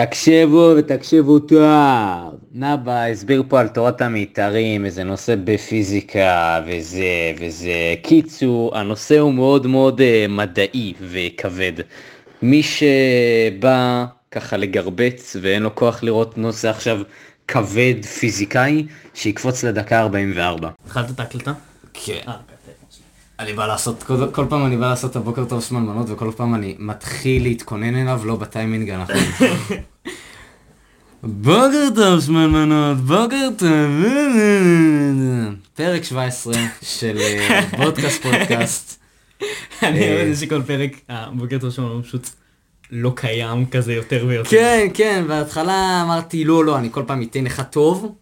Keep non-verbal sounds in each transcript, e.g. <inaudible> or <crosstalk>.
תקשיבו ותקשיבו טוב. נאבה הסביר פה על תורת המיתרים, איזה נושא בפיזיקה וזה וזה. קיצור, הנושא הוא מאוד מאוד uh, מדעי וכבד. מי שבא ככה לגרבץ ואין לו כוח לראות נושא עכשיו כבד פיזיקאי, שיקפוץ לדקה 44. התחלת את ההקלטה? כן. אני בא לעשות, כל, כל פעם אני בא לעשות את הבוקר טוב שמנמנות וכל פעם אני מתחיל להתכונן אליו לא בטיימינג הנכון. <laughs> בוקר טוב שמנמנות, בוקר טוב. פרק 17 של אה, בודקאסט פודקאסט. <laughs> אני אה, אוהב את זה שכל פרק, הבוקר טוב שלנו פשוט לא קיים כזה יותר ויותר. כן, כן, בהתחלה אמרתי לא, לא, אני כל פעם אתן לך טוב.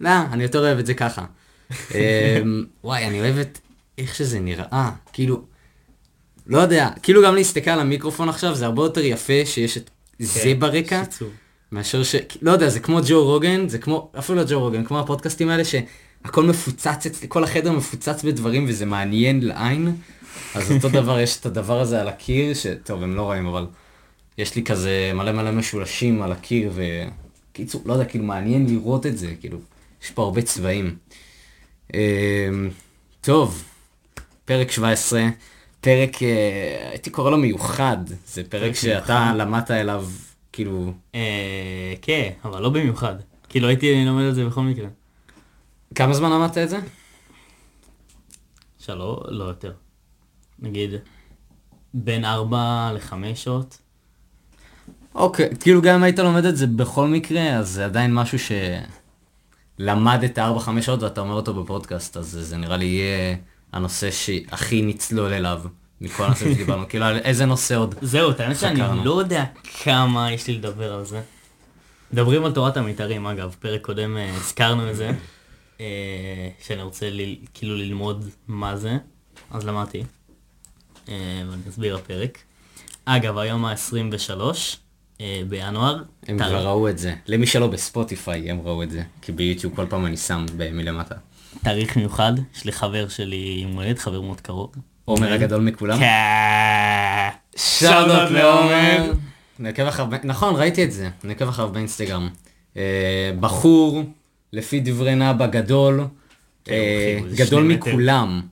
לא, אני יותר אוהב את זה ככה. <laughs> אמ, וואי, אני אוהב את איך שזה נראה, כאילו, לא יודע, כאילו גם להסתכל על המיקרופון עכשיו, זה הרבה יותר יפה שיש את זה כן, ברקע, שיצור. מאשר ש... לא יודע, זה כמו ג'ו רוגן, זה כמו, אפילו לא ג'ו רוגן, כמו הפודקאסטים האלה שהכל מפוצץ אצלי, כל החדר מפוצץ בדברים וזה מעניין לעין. אז אותו <laughs> דבר, יש את הדבר הזה על הקיר, שטוב, הם לא רואים, אבל יש לי כזה מלא מלא משולשים על הקיר, וקיצור, לא יודע, כאילו מעניין לראות את זה, כאילו, יש פה הרבה צבעים. אמ, טוב, פרק 17, פרק, אה, הייתי קורא לו מיוחד, זה פרק פרק שאתה מיוחד. למדת אליו, כאילו, אה, כן, אבל לא במיוחד. כאילו הייתי לומד את זה בכל מקרה. כמה זמן למדת את זה? שלוש, לא יותר. נגיד, בין ארבע לחמש שעות. אוקיי, כאילו גם אם היית לומד את זה בכל מקרה, אז זה עדיין משהו שלמדת 4-5 שעות ואתה אומר אותו בפודקאסט, אז זה נראה לי יהיה הנושא שהכי נצלול אליו מכל הנושאים שדיברנו, כאילו על איזה נושא עוד. זהו, את האמת שאני. לא יודע כמה יש לי לדבר על זה. מדברים על תורת המיתרים, אגב, פרק קודם אה, הזכרנו את זה, אה, שאני רוצה ל- כאילו ללמוד מה זה, אז למדתי. אה, ואני אסביר הפרק. אגב, היום ה-23 אה, בינואר. הם כבר ראו את זה. למי שלא בספוטיפיי הם ראו את זה, כי ביוטיוב כל פעם אני שם מלמטה. תאריך מיוחד, יש לי חבר שלי עם הולדת, חבר מאוד קרוב. עומר הגדול מכולם. כן. שאלות לעומר. אחריו, נכון, ראיתי את זה, נעקב אחריו באינסטגרם. אה, בחור, לפי דברי גדול, כן, אה, גדול מטר. מכולם.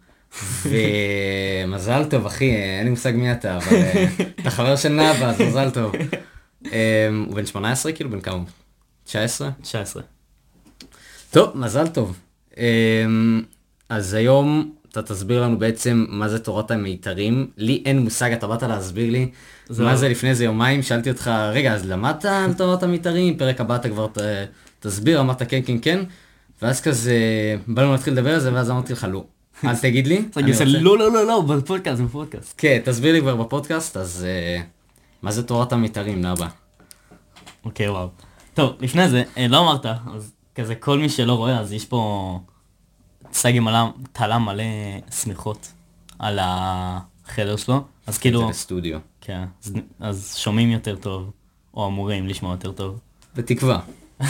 ומזל טוב, אחי, אה, אין לי מושג מי אתה, אבל <laughs> אתה חבר של נאבה, אז מזל טוב. הוא בן 18 כאילו? בן כמה? הוא? 19? 19. טוב, מזל טוב. אמ, אז היום אתה תסביר לנו בעצם מה זה תורת המיתרים. לי אין מושג, אתה באת להסביר לי זהו. מה זה לפני איזה יומיים, שאלתי אותך, רגע, אז למדת על תורת המיתרים? פרק הבא אתה כבר ת, תסביר, אמרת כן, כן, כן. ואז כזה, בא לנו להתחיל לדבר על זה, ואז אמרתי לך, לא. אל תגיד לי. אז רוצה- לא, לא, לא, לא, בפודקאסט, בפודקאסט. כן, תסביר לי כבר בפודקאסט, אז אה, מה זה תורת המיתרים, נאבה? אוקיי, וואו. טוב, לפני זה, אה, לא אמרת, אז כזה כל מי שלא רואה, אז יש פה סגי מלא, תלה מלא שמיכות על החדר שלו, אז זה כאילו, בסטודיו. כן, אז, אז שומעים יותר טוב, או אמורים לשמוע יותר טוב. בתקווה. <laughs>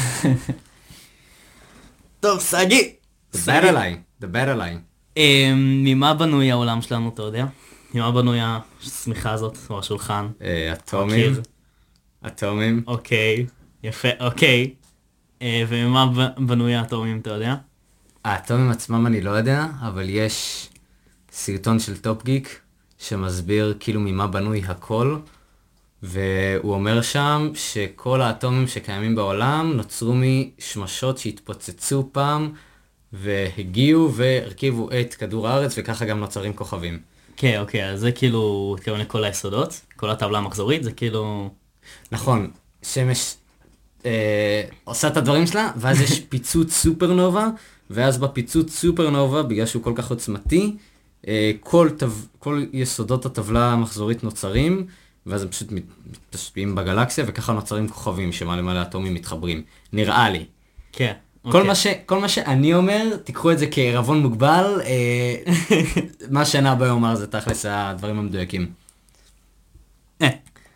טוב, סגי! דבר אליי, דבר אליי. אה, ממה בנוי העולם שלנו, אתה יודע? ממה בנוי השמיכה הזאת, או השולחן? אה, אטומים. אטומים. אוקיי, יפה, אוקיי. אה, וממה בנוי האטומים, אתה יודע? האטומים עצמם אני לא יודע, אבל יש סרטון של טופ גיק שמסביר כאילו ממה בנוי הכל, והוא אומר שם שכל האטומים שקיימים בעולם נוצרו משמשות שהתפוצצו פעם והגיעו והרכיבו את כדור הארץ וככה גם נוצרים כוכבים. כן, אוקיי, אז זה כאילו, התכוון לכל היסודות, כל הטבלה המחזורית, זה כאילו... נכון, שמש אה, עושה את הדברים שלה, ואז יש <laughs> פיצוץ סופרנובה, ואז בפיצוץ סופרנובה, בגלל שהוא כל כך עוצמתי, אה, כל, תו, כל יסודות הטבלה המחזורית נוצרים, ואז הם פשוט מת- מתשפיעים בגלקסיה, וככה נוצרים כוכבים שמלא מלא אטומים מתחברים. נראה לי. כן. כל, אוקיי. מה ש, כל מה שאני אומר, תיקחו את זה כערבון מוגבל, אה, <laughs> מה שנאבה אומר זה תכלס הדברים המדויקים. אה,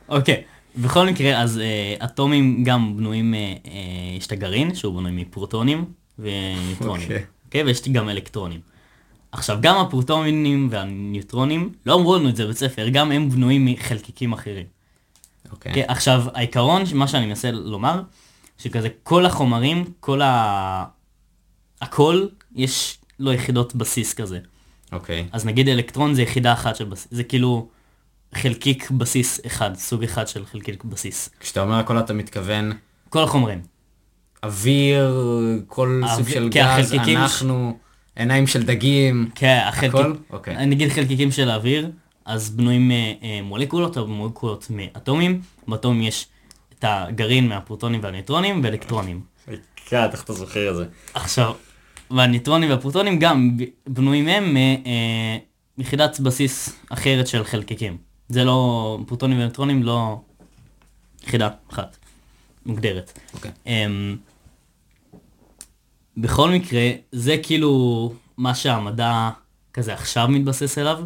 אוקיי. בכל מקרה, אז אה, אטומים גם בנויים, אה, אה, יש את הגרעין, שהוא בנוי מפרוטונים וניוטרונים. אוקיי. אוקיי, ויש גם אלקטרונים. עכשיו, גם הפרוטונים והניוטרונים, לא אמרו לנו את זה בבית ספר, גם הם בנויים מחלקיקים אחרים. אוקיי. כן, עכשיו, העיקרון, מה שאני מנסה לומר, שכזה כל החומרים, כל ה... הכל, יש לו יחידות בסיס כזה. אוקיי. אז נגיד אלקטרון זה יחידה אחת של בסיס, זה כאילו חלקיק בסיס אחד, סוג אחד של חלקיק בסיס. כשאתה אומר הכל אתה מתכוון כל החומרים. אוויר, כל סוג האוויר- של כן, גז, ש- אנחנו, עיניים של דגים, כן, החלקיק... הכל? אוקיי. נגיד חלקיקים של האוויר, אז בנויים ממולקולות או מולקולות מאטומים. באטום יש את הגרעין מהפרוטונים והנייטרונים ואלקטרונים. כן, איך אתה זוכר את זה? עכשיו, והנייטרונים והפרוטונים גם בנויים הם אה, מיחידת בסיס אחרת של חלקיקים. זה לא, פרוטונים ואלקטרונים לא יחידה אחת מוגדרת. אוקיי. אמ, בכל מקרה, זה כאילו מה שהמדע כזה עכשיו מתבסס אליו,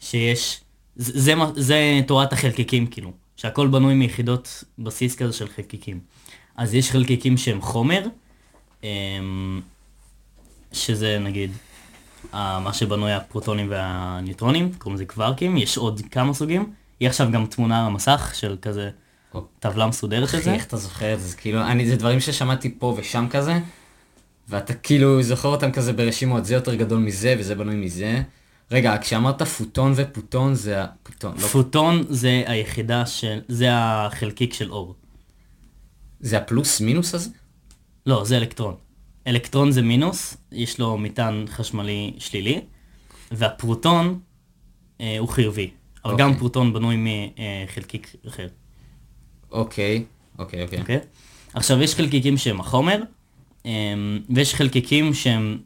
שיש, זה, זה, זה תורת החלקיקים כאילו, שהכל בנוי מיחידות בסיס כזה של חלקיקים. אז יש חלקיקים שהם חומר, אמ, שזה נגיד מה שבנוי הפרוטונים והניוטרונים, קוראים לזה קווארקים, יש עוד כמה סוגים. יש עכשיו גם תמונה על המסך של כזה. טבלה מסודרת של זה. איך אתה זוכר את זה? זה כאילו, אני, זה דברים ששמעתי פה ושם כזה, ואתה כאילו זוכר אותם כזה ברשימות, זה יותר גדול מזה וזה בנוי מזה. רגע, כשאמרת פוטון ופוטון זה הפוטון, לא, פוטון זה היחידה של, זה החלקיק של אור. זה הפלוס מינוס הזה? לא, זה אלקטרון. אלקטרון זה מינוס, יש לו מטען חשמלי שלילי, והפרוטון אה, הוא חיובי. אבל אוקיי. גם פרוטון בנוי מחלקיק אחר, אוקיי, אוקיי, אוקיי. אוקיי? עכשיו יש חלקיקים שהם החומר, אה, ויש חלקיקים שהם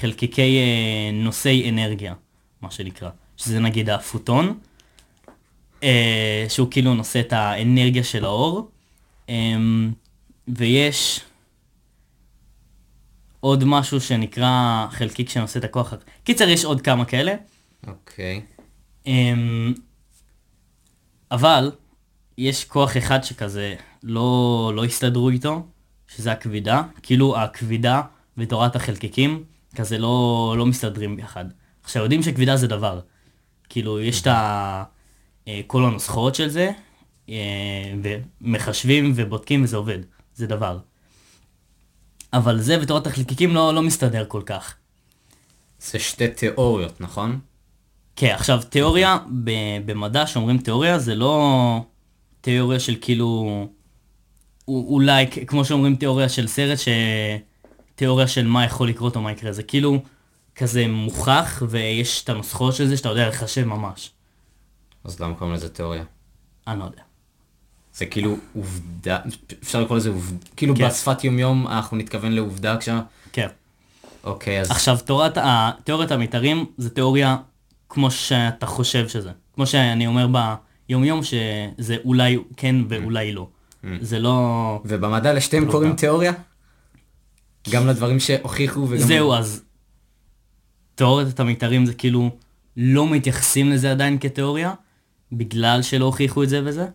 חלקיקי אה, נושאי אנרגיה, מה שנקרא. שזה נגיד הפוטון, אה, שהוא כאילו נושא את האנרגיה של האור, אה, ויש עוד משהו שנקרא חלקיק שנושא את הכוח. קיצר, יש עוד כמה כאלה. אוקיי. אמ, אבל יש כוח אחד שכזה לא, לא הסתדרו איתו, שזה הכבידה. כאילו הכבידה ותורת החלקיקים כזה לא, לא מסתדרים ביחד. עכשיו יודעים שכבידה זה דבר. כאילו יש את ה... אה, כל הנוסחאות של זה, אה, ומחשבים ובודקים וזה עובד. זה דבר. אבל זה ותורת החלקיקים לא, לא מסתדר כל כך. זה שתי תיאוריות, נכון? כן, עכשיו תיאוריה, ב- במדע שאומרים תיאוריה זה לא תיאוריה של כאילו, אולי כמו שאומרים תיאוריה של סרט, שתיאוריה של מה יכול לקרות או מה יקרה, זה כאילו כזה מוכח ויש את הנוסחאות של זה שאתה יודע לחשב ממש. אז למה קוראים לזה תיאוריה? אני לא יודע. זה כאילו עובדה, אפשר לקרוא לזה עובדה, כאילו כן. בשפת יומיום אנחנו נתכוון לעובדה עכשיו? כן. אוקיי, אז עכשיו תורת, תיאוריית המיתרים זה תיאוריה כמו שאתה חושב שזה. כמו שאני אומר ביום יום שזה אולי כן ואולי לא. זה לא... ובמדע לשתיהם קוראים תיאוריה? גם לדברים שהוכיחו וגם... זהו, אז תיאוריית המיתרים זה כאילו לא מתייחסים לזה עדיין כתיאוריה, בגלל שלא הוכיחו את זה וזה.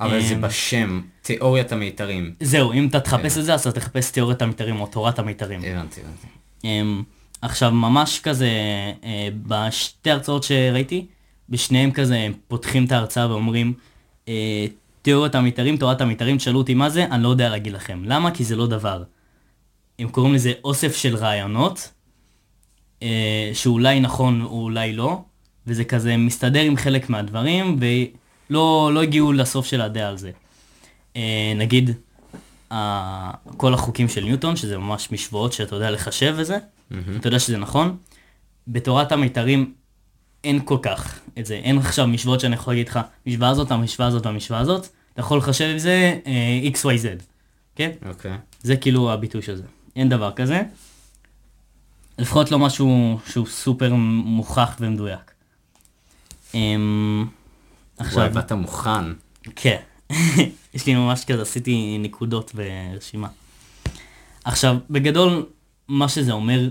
אבל זה אמ, בשם, תיאוריית המיתרים. זהו, אם אתה תחפש את זה, אז אתה תחפש תיאוריית המיתרים או תורת המיתרים. הבנתי, הבנתי. אמ, עכשיו, ממש כזה, אה, בשתי הרצאות שראיתי, בשניהם כזה פותחים את ההרצאה ואומרים, אה, תיאוריית המיתרים, תורת המיתרים, תשאלו אותי מה זה, אני לא יודע להגיד לכם. למה? כי זה לא דבר. הם קוראים לזה אוסף של רעיונות, אה, שאולי נכון או אולי לא, וזה כזה מסתדר עם חלק מהדברים, ולא לא הגיעו לסוף של הדעה על זה. אה, נגיד, ה- כל החוקים של ניוטון, שזה ממש משוואות שאתה יודע לחשב וזה, אתה יודע שזה נכון. בתורת המיתרים אין כל כך את זה, אין עכשיו משוואות שאני יכול להגיד לך, משוואה הזאת, המשוואה הזאת והמשוואה הזאת, אתה יכול לחשב עם זה אה, XYZ, כן? אוקיי. זה כאילו הביטוי של זה. אין דבר כזה. לפחות לא משהו שהוא סופר מוכח ומדויק. אמ, עכשיו, וואי, באת מוכן. כן. <laughs> יש לי ממש כזה, עשיתי נקודות ברשימה. עכשיו, בגדול, מה שזה אומר,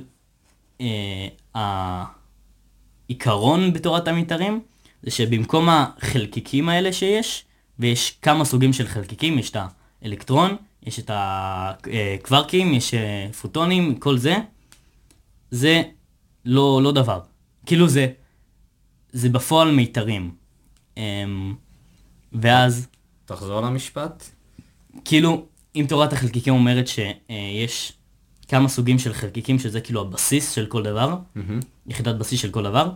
אה, העיקרון בתורת המתארים, זה שבמקום החלקיקים האלה שיש, ויש כמה סוגים של חלקיקים, יש את האלקטרון, יש את הקווארקים, יש אה, פוטונים, כל זה, זה לא, לא דבר. כאילו זה, זה בפועל מיתרים. אמ, ואז, תחזור למשפט. כאילו, אם תורת החלקיקים אומרת שיש כמה סוגים של חלקיקים, שזה כאילו הבסיס של כל דבר, מהמם. יחידת בסיס של כל דבר,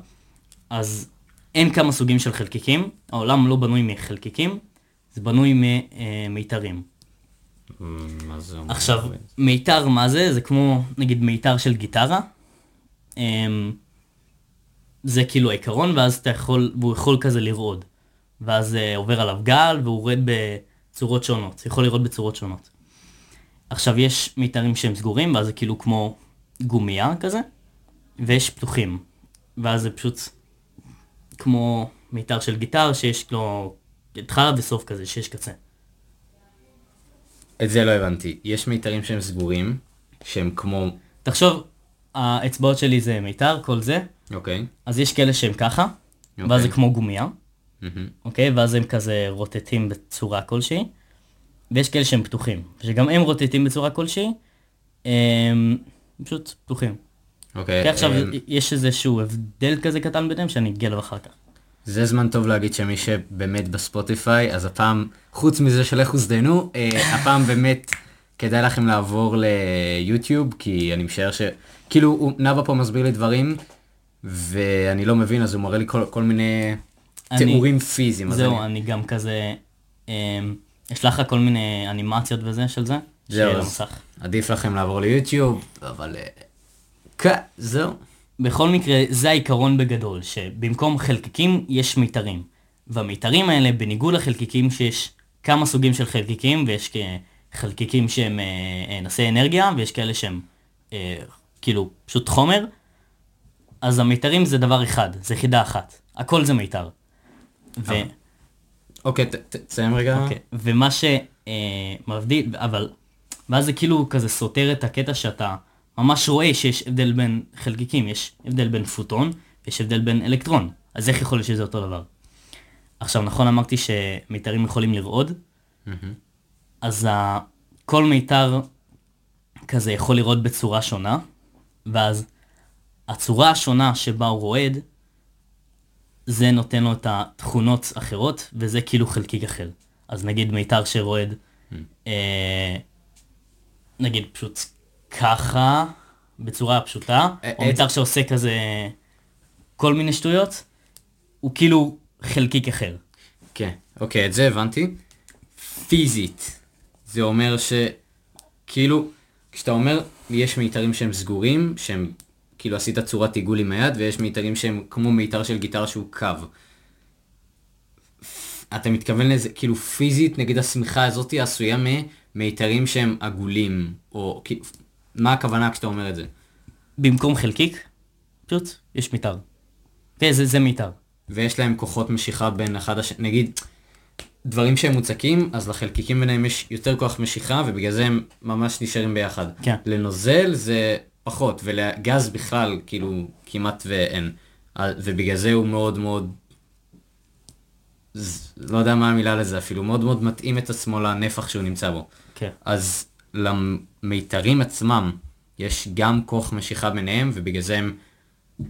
אז אין כמה סוגים של חלקיקים, העולם לא בנוי מחלקיקים, זה בנוי ממיתרים. מה זה אומר? עכשיו, מיתר מה זה? זה כמו נגיד מיתר של גיטרה. אמ, זה כאילו העיקרון, ואז אתה יכול, והוא יכול כזה לרעוד. ואז אה, עובר עליו גל, והוא יורד בצורות שונות. יכול לראות בצורות שונות. עכשיו, יש מיתרים שהם סגורים, ואז זה כאילו כמו גומייה כזה, ויש פתוחים. ואז זה פשוט כמו מיתר של גיטר, שיש לו התחלה וסוף כזה, שיש קצה. את זה לא הבנתי. יש מיתרים שהם סגורים, שהם כמו... תחשוב, האצבעות שלי זה מיתר, כל זה, אוקיי. אז יש כאלה שהם ככה, אוקיי. ואז זה כמו גומייה. אוקיי? ואז הם כזה רוטטים בצורה כלשהי, ויש כאלה שהם פתוחים, שגם הם רוטטים בצורה כלשהי, הם פשוט פתוחים. אוקיי. כי עכשיו אמ, יש איזשהו הבדל כזה קטן ביניהם שאני אגיע אליו אחר כך. זה זמן טוב להגיד שמי שבאמת בספוטיפיי, אז הפעם, חוץ מזה של איך הוזדיינו, אה, הפעם באמת כדאי לכם לעבור ליוטיוב, כי אני משער ש... כאילו, נאוה פה מסביר לי דברים, ואני לא מבין, אז הוא מראה לי כל, כל מיני תיאורים פיזיים. זהו, אני- אני גם כזה, אמ, אשלח לך כל מיני אנימציות וזה של זה, זהו, שיהיה למסך. עדיף לכם לעבור ליוטיוב, אבל... אה, זהו. בכל מקרה, זה העיקרון בגדול, שבמקום חלקיקים יש מיתרים. והמיתרים האלה, בניגוד לחלקיקים שיש כמה סוגים של חלקיקים, ויש חלקיקים שהם אה, אה, נשאי אנרגיה, ויש כאלה שהם אה, כאילו פשוט חומר, אז המיתרים זה דבר אחד, זה יחידה אחת. הכל זה מיתר. ו... אוקיי, ת- ת- תסיים רגע. אוקיי, ומה שמבדיל, אבל, ואז זה כאילו כזה סותר את הקטע שאתה ממש רואה שיש הבדל בין חלקיקים, יש הבדל בין פוטון, ויש הבדל בין אלקטרון, אז איך יכול להיות שזה אותו דבר? עכשיו, נכון אמרתי שמיתרים יכולים לרעוד, מהמם. אז ה... כל מיתר כזה יכול לראות בצורה שונה, ואז הצורה השונה שבה הוא רועד, זה נותן לו את התכונות אחרות, וזה כאילו חלקיק אחר. אז נגיד מיתר שרועד, אה, נגיד פשוט ככה, בצורה פשוטה, אה, או אה, מיתר שעושה כזה כל מיני שטויות, הוא כאילו חלקיק אחר. כן, אוקיי, את זה הבנתי. פיזית, זה אומר ש... כאילו, כשאתה אומר, יש מיתרים שהם סגורים, שהם כאילו עשית צורת עיגול עם היד, ויש מיתרים שהם כמו מיתר של גיטרה שהוא קו. אתה מתכוון לזה, כאילו פיזית, נגיד השמיכה הזאת עשויה ממיתרים שהם עגולים, או כאילו, מה הכוונה כשאתה אומר את זה? במקום חלקיק, פשוט יש מיתר. כן, זה, זה מיתר. ויש להם כוחות משיכה בין אחד השני, נגיד, דברים שהם מוצקים, אז לחלקיקים ביניהם יש יותר כוח משיכה, ובגלל זה הם ממש נשארים ביחד. כן. לנוזל זה פחות, ולגז בכלל, כאילו, כמעט ואין. אה, ובגלל זה הוא מאוד מאוד, לא יודע מה המילה לזה אפילו, מאוד מאוד מתאים את עצמו לנפח שהוא נמצא בו. כן. אז למיתרים עצמם יש גם כוח משיכה ביניהם, ובגלל זה הם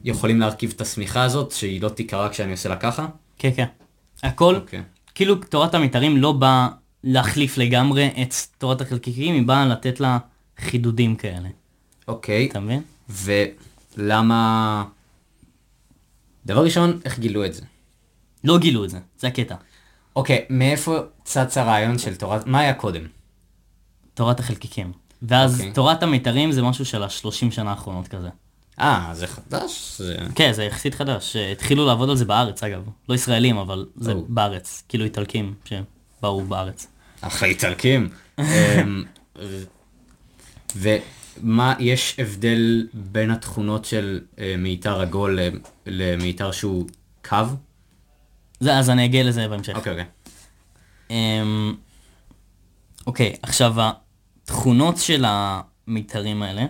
יכולים להרכיב את השמיכה הזאת, שהיא לא תיקרע כשאני עושה לה ככה. כן, כן. הכל, אוקיי. כאילו תורת המיתרים לא באה להחליף לגמרי את תורת החלקיקים, היא באה לתת לה חידודים כאלה. אוקיי, אתה מבין? ולמה... דבר ראשון, איך גילו את זה? לא גילו את זה, זה הקטע. אוקיי, מאיפה צץ הרעיון של תורת... מה היה קודם? תורת החלקיקים. ואז אוקיי. תורת המיתרים זה משהו של השלושים שנה האחרונות כזה. אה, זה חדש? זה... כן, זה יחסית חדש. התחילו לעבוד על זה בארץ אגב. לא ישראלים, אבל זה או. בארץ. כאילו איטלקים שבאו בארץ. אך האיטלקים. <laughs> אמ, ומה, יש הבדל בין התכונות של אה, מיתר עגול למיתר שהוא קו? זה, אז אני אגיע לזה בהמשך. אוקיי, אוקיי. אמ, אוקיי, עכשיו התכונות של המיתרים האלה,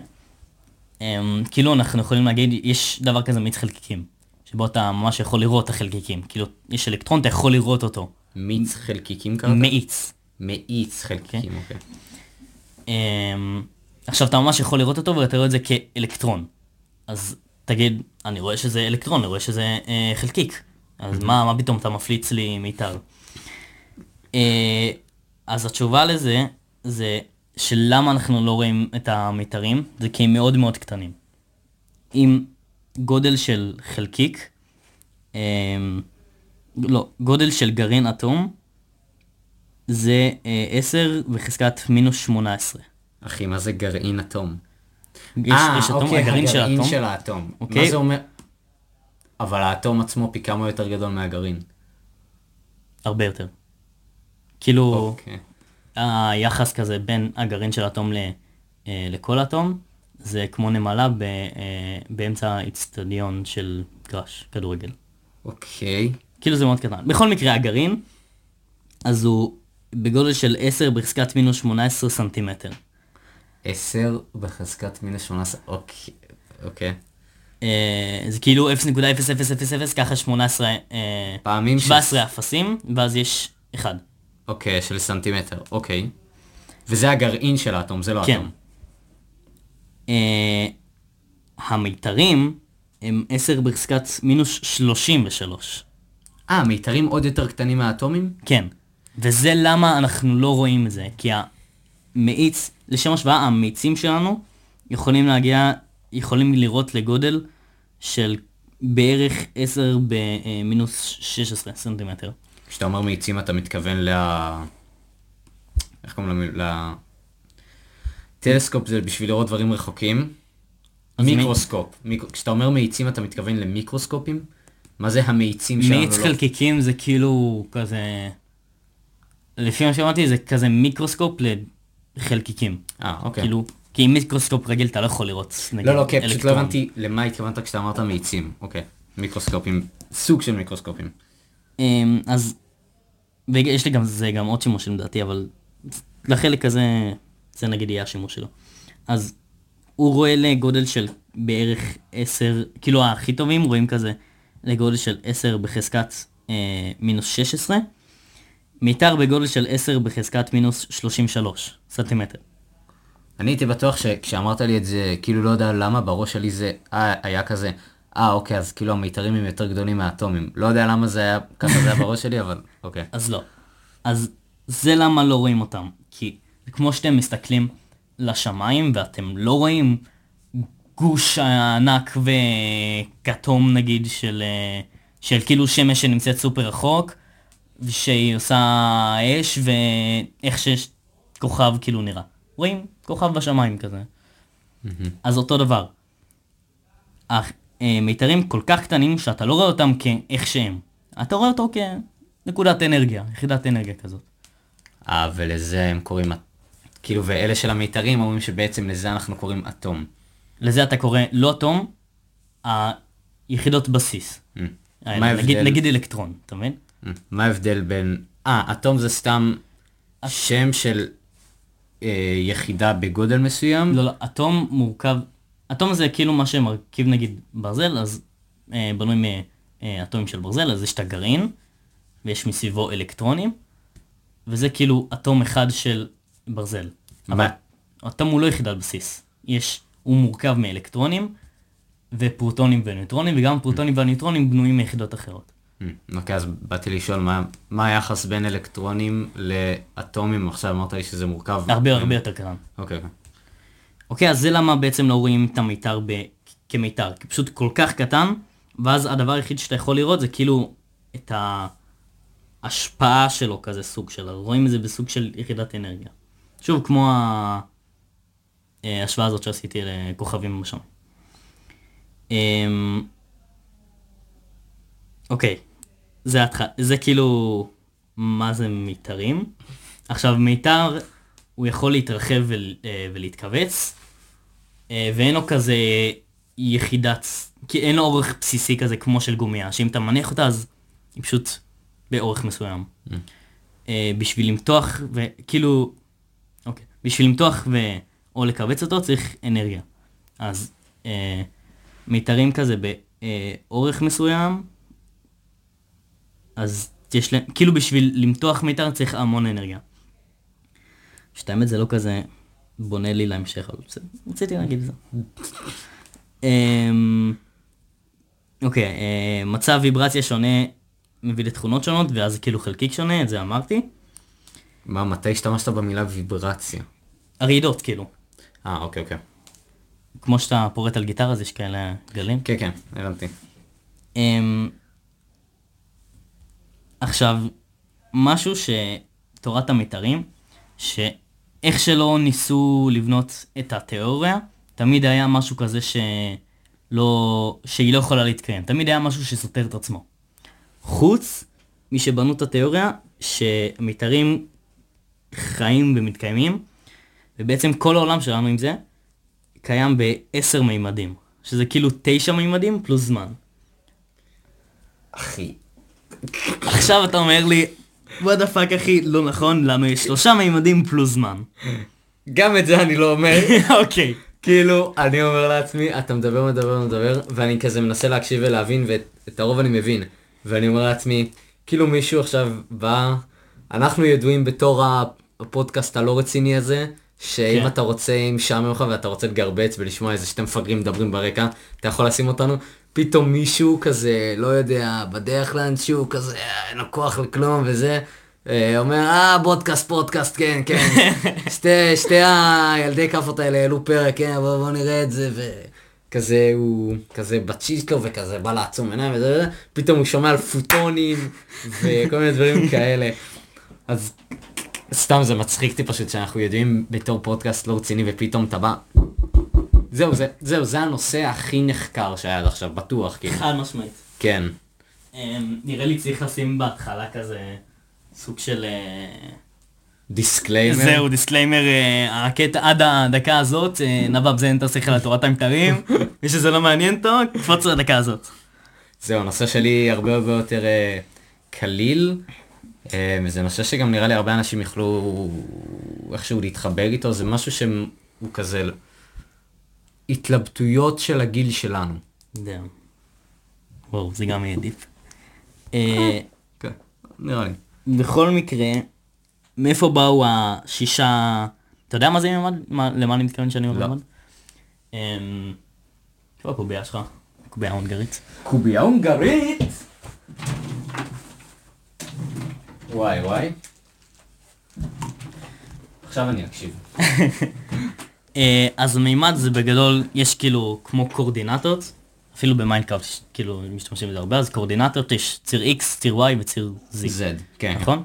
אמ, כאילו אנחנו יכולים להגיד, יש דבר כזה מיץ חלקיקים, שבו אתה ממש יכול לראות את החלקיקים, כאילו יש אלקטרון, אתה יכול לראות אותו, מיץ חלקיקים קראת? מאיץ. מאיץ חלקיקים, אוקיי. אמ, עכשיו אתה ממש יכול לראות אותו ואתה רואה את זה כאלקטרון. אז תגיד, אני רואה שזה אלקטרון, אני רואה שזה אה, חלקיק. אז מה, מה פתאום אתה מפליץ לי מיתר? אה, אז התשובה לזה, זה שלמה אנחנו לא רואים את המיתרים, זה כי הם מאוד מאוד קטנים. עם גודל של חלקיק, אה, לא, גודל של גרעין אטום, זה אה, 10 בחזקת מינוס 18. אחי, מה זה גרעין אטום? אה, אוקיי, הגרעין של האטום, של האטום. אוקיי. מה זה אומר? אבל האטום עצמו פי כמה יותר גדול מהגרעין. הרבה יותר. כאילו, אוקיי. היחס כזה בין הגרעין של האטום ל, אה, לכל אטום, זה כמו נמלה ב, אה, באמצע האיצטדיון של גרש, כדורגל. אוקיי. כאילו זה מאוד קטן. בכל מקרה, הגרעין, אז הוא בגודל של 10 בחזקת מינוס 18 סנטימטר. 10 בחזקת מינוס 18, אוקיי. אוקיי. אה, זה כאילו 0.0000, ככה 18, אה, פעמים ש... 17 אפסים, ואז יש 1. אוקיי, של סנטימטר, אוקיי. וזה הגרעין של האטום, זה לא כן. האטום. אה, המיתרים הם 10 בחזקת מינוס 33. אה, מיתרים עוד יותר קטנים מהאטומים? כן. וזה למה אנחנו לא רואים את זה, כי המאיץ, לשם השוואה, המאיצים שלנו יכולים להגיע, יכולים לראות לגודל של בערך 10 במינוס 16 סנטימטר. כשאתה אומר מאיצים אתה מתכוון ל... איך קוראים. ל... טלסקופ זה בשביל לראות דברים רחוקים. מיקרוסקופ. מיק... כשאתה אומר מאיצים אתה מתכוון למיקרוסקופים? מה זה המאיצים שלנו? מאיץ לא- חלקיקים זה כאילו כזה, לפי מה שאמרתי זה כזה מיקרוסקופ לחלקיקים. אה, אוקיי. כאילו, כי עם מיקרוסקופ רגיל אתה לא יכול לראות, נגיד, לא, לא, כן, פשוט לא אלקטרון. הבנתי למה התכוונת כשאתה אמרת מאיצים. אוקיי. מיקרוסקופים. סוג של מיקרוסקופים. אמ, אז, ויש לי גם, זה גם עוד שימושים לדעתי, אבל לחלק הזה, זה נגיד יהיה השימוש שלו. אז הוא רואה לגודל של בערך 10, כאילו הכי טובים רואים כזה לגודל של 10 בחזקת אה, מינוס 16, מיתר בגודל של 10 בחזקת מינוס 33 סנטימטר. אני הייתי בטוח שכשאמרת לי את זה, כאילו לא יודע למה, בראש שלי זה אה, היה כזה, אה אוקיי, אז כאילו המיתרים הם יותר גדולים מהאטומים. לא יודע למה זה היה, ככה זה היה בראש שלי, אבל אוקיי. אז לא. אז זה למה לא רואים אותם. כי כמו שאתם מסתכלים לשמיים ואתם לא רואים גוש ענק וכתום נגיד של, אה, של כאילו שמש שנמצאת סופר רחוק, שהיא עושה אש ואיך שיש כוכב כאילו נראה. רואים כוכב בשמיים כזה. אז אותו דבר. המיתרים כל כך קטנים שאתה לא רואה אותם כאיך שהם. אתה רואה אותו כנקודת אנרגיה, יחידת אנרגיה כזאת. אה, ולזה הם קוראים, כאילו, ואלה של המיתרים אומרים שבעצם לזה אנחנו קוראים אטום. לזה אתה קורא לא אטום, היחידות בסיס. Mm. האלה, מה נגיד, ההבדל? נגיד אלקטרון, אתה מבין? מה ההבדל בין... אה, אטום זה סתם שם של אה, יחידה בגודל מסוים? לא, לא, אטום מורכב, אטום זה כאילו מה שמרכיב נגיד ברזל, אז אה, בנוי מאטומים של ברזל, אז יש את הגרעין, ויש מסביבו אלקטרונים, וזה כאילו אטום אחד של ברזל. מה? אטום הוא לא יחידת בסיס, יש, הוא מורכב מאלקטרונים, ופרוטונים וניוטרונים, וגם הפרוטונים והניוטרונים בנויים מיחידות אחרות. Mm, אוקיי, אז באתי לשאול מה, מה היחס בין אלקטרונים לאטומים, עכשיו אמרת לי שזה מורכב. הרבה הרבה יותר קטן. אוקיי, אוקיי. אוקיי, אז זה למה בעצם לא רואים את המיתר ב... כמיתר, כי פשוט כל כך קטן, ואז הדבר היחיד שאתה יכול לראות זה כאילו את ההשפעה שלו כזה סוג של, רואים את זה בסוג של יחידת אנרגיה. שוב, כמו אה, ההשוואה הזאת שעשיתי לכוכבים בשם. אוקיי, זה התח... זה כאילו מה זה מיתרים. עכשיו מיתר הוא יכול להתרחב ול... אה, ולהתכווץ, אה, ואין לו כזה יחידת, כי אין לו אורך בסיסי כזה כמו של גומייה, שאם אתה מניח אותה אז היא פשוט באורך מסוים. אה, בשביל למתוח וכאילו, אוקיי, בשביל למתוח ו... או לכווץ אותו צריך אנרגיה. אז אה, מיתרים כזה באורך מסוים, אז יש להם, כאילו בשביל למתוח מיתר צריך המון אנרגיה. שאת האמת זה לא כזה בונה לי להמשך, אבל בסדר, רציתי להגיד את זה. אמ, אוקיי, אה, מצב ויברציה שונה מביא לתכונות שונות, ואז כאילו חלקיק שונה, את זה אמרתי. מה, מתי השתמשת במילה ויברציה? הרעידות, כאילו. אה, אוקיי, אוקיי. כמו שאתה פורט על גיטרה, אז יש כאלה גלים. כן, כן, הבנתי. עכשיו, משהו שתורת המיתרים, שאיך שלא ניסו לבנות את התיאוריה, תמיד היה משהו כזה שלא, שהיא לא יכולה להתקיים. תמיד היה משהו שסותר את עצמו. חוץ משבנו את התיאוריה, שמיתרים חיים ומתקיימים, ובעצם כל העולם שלנו עם זה, קיים בעשר מימדים. שזה כאילו תשע מימדים פלוס זמן. אחי. עכשיו אתה אומר לי, what the fuck אחי, לא נכון, לנו יש שלושה מימדים פלוס זמן. גם את זה אני לא אומר. <laughs> אוקיי. כאילו, אני אומר לעצמי, אתה מדבר, מדבר, מדבר, ואני כזה מנסה להקשיב ולהבין, ואת הרוב אני מבין. ואני אומר לעצמי, כאילו מישהו עכשיו בא, אנחנו ידועים בתור הפודקאסט הלא רציני הזה, שאם כן. אתה רוצה, אם משעמם לך ואתה רוצה לגרבץ ולשמוע איזה שתי מפגרים מדברים ברקע, אתה יכול לשים אותנו. פתאום מישהו כזה, לא יודע, בדרך לאנשהו כזה, "אה, אין לו כוח לכלום וזה. אה, אומר, אה, פודקאסט, פודקאסט, כן, כן. <laughs> שתי, שתי הילדי כאפות האלה העלו פרק, כן, בוא, בוא נראה את זה, וכזה, הוא כזה ב chill שלו, וכזה בא לעצום עיניים וזה, וזה, פתאום הוא שומע על פוטונים, וכל מיני דברים כאלה. אז סתם זה מצחיק אותי פשוט שאנחנו יודעים בתור פודקאסט לא רציני, ופתאום אתה בא... זהו, זה, זהו, זה הנושא הכי נחקר שהיה עד עכשיו, בטוח, כאילו. חד משמעית. כן. אמ, נראה לי צריך לשים בהתחלה כזה סוג של... אה, disclaimer. זהו, disclaimer, אה, הקטע עד הדקה הזאת, אה, נבב זה אין את השכל על תורת המתרים, <laughs> מי שזה לא מעניין אותו, קפוץ לדקה הזאת. זהו, הנושא שלי הרבה הרבה יותר אה, קליל, אה, וזה נושא שגם נראה לי הרבה אנשים יוכלו איכשהו להתחבר איתו, זה משהו שהוא כזה התלבטויות של הגיל שלנו. זהו. וואו, זה גם יהיה דיפ. אה, כן, נראה לי. בכל מקרה, מאיפה באו השישה... אתה יודע מה זה מימד? מה- למה אני מתכוון שאני אומר לא. מימד? אמ, איפה הקובייה שלך? קובייה הונגרית. קובייה הונגרית! וואי וואי. עכשיו אני אקשיב. <laughs> אה, אז מימד זה בגדול, יש כאילו כמו קורדינטות, אפילו במיינקראפט כאילו משתמשים בזה הרבה, אז קורדינטות יש ציר X, ציר Y וציר Z. Z, כן. נכון?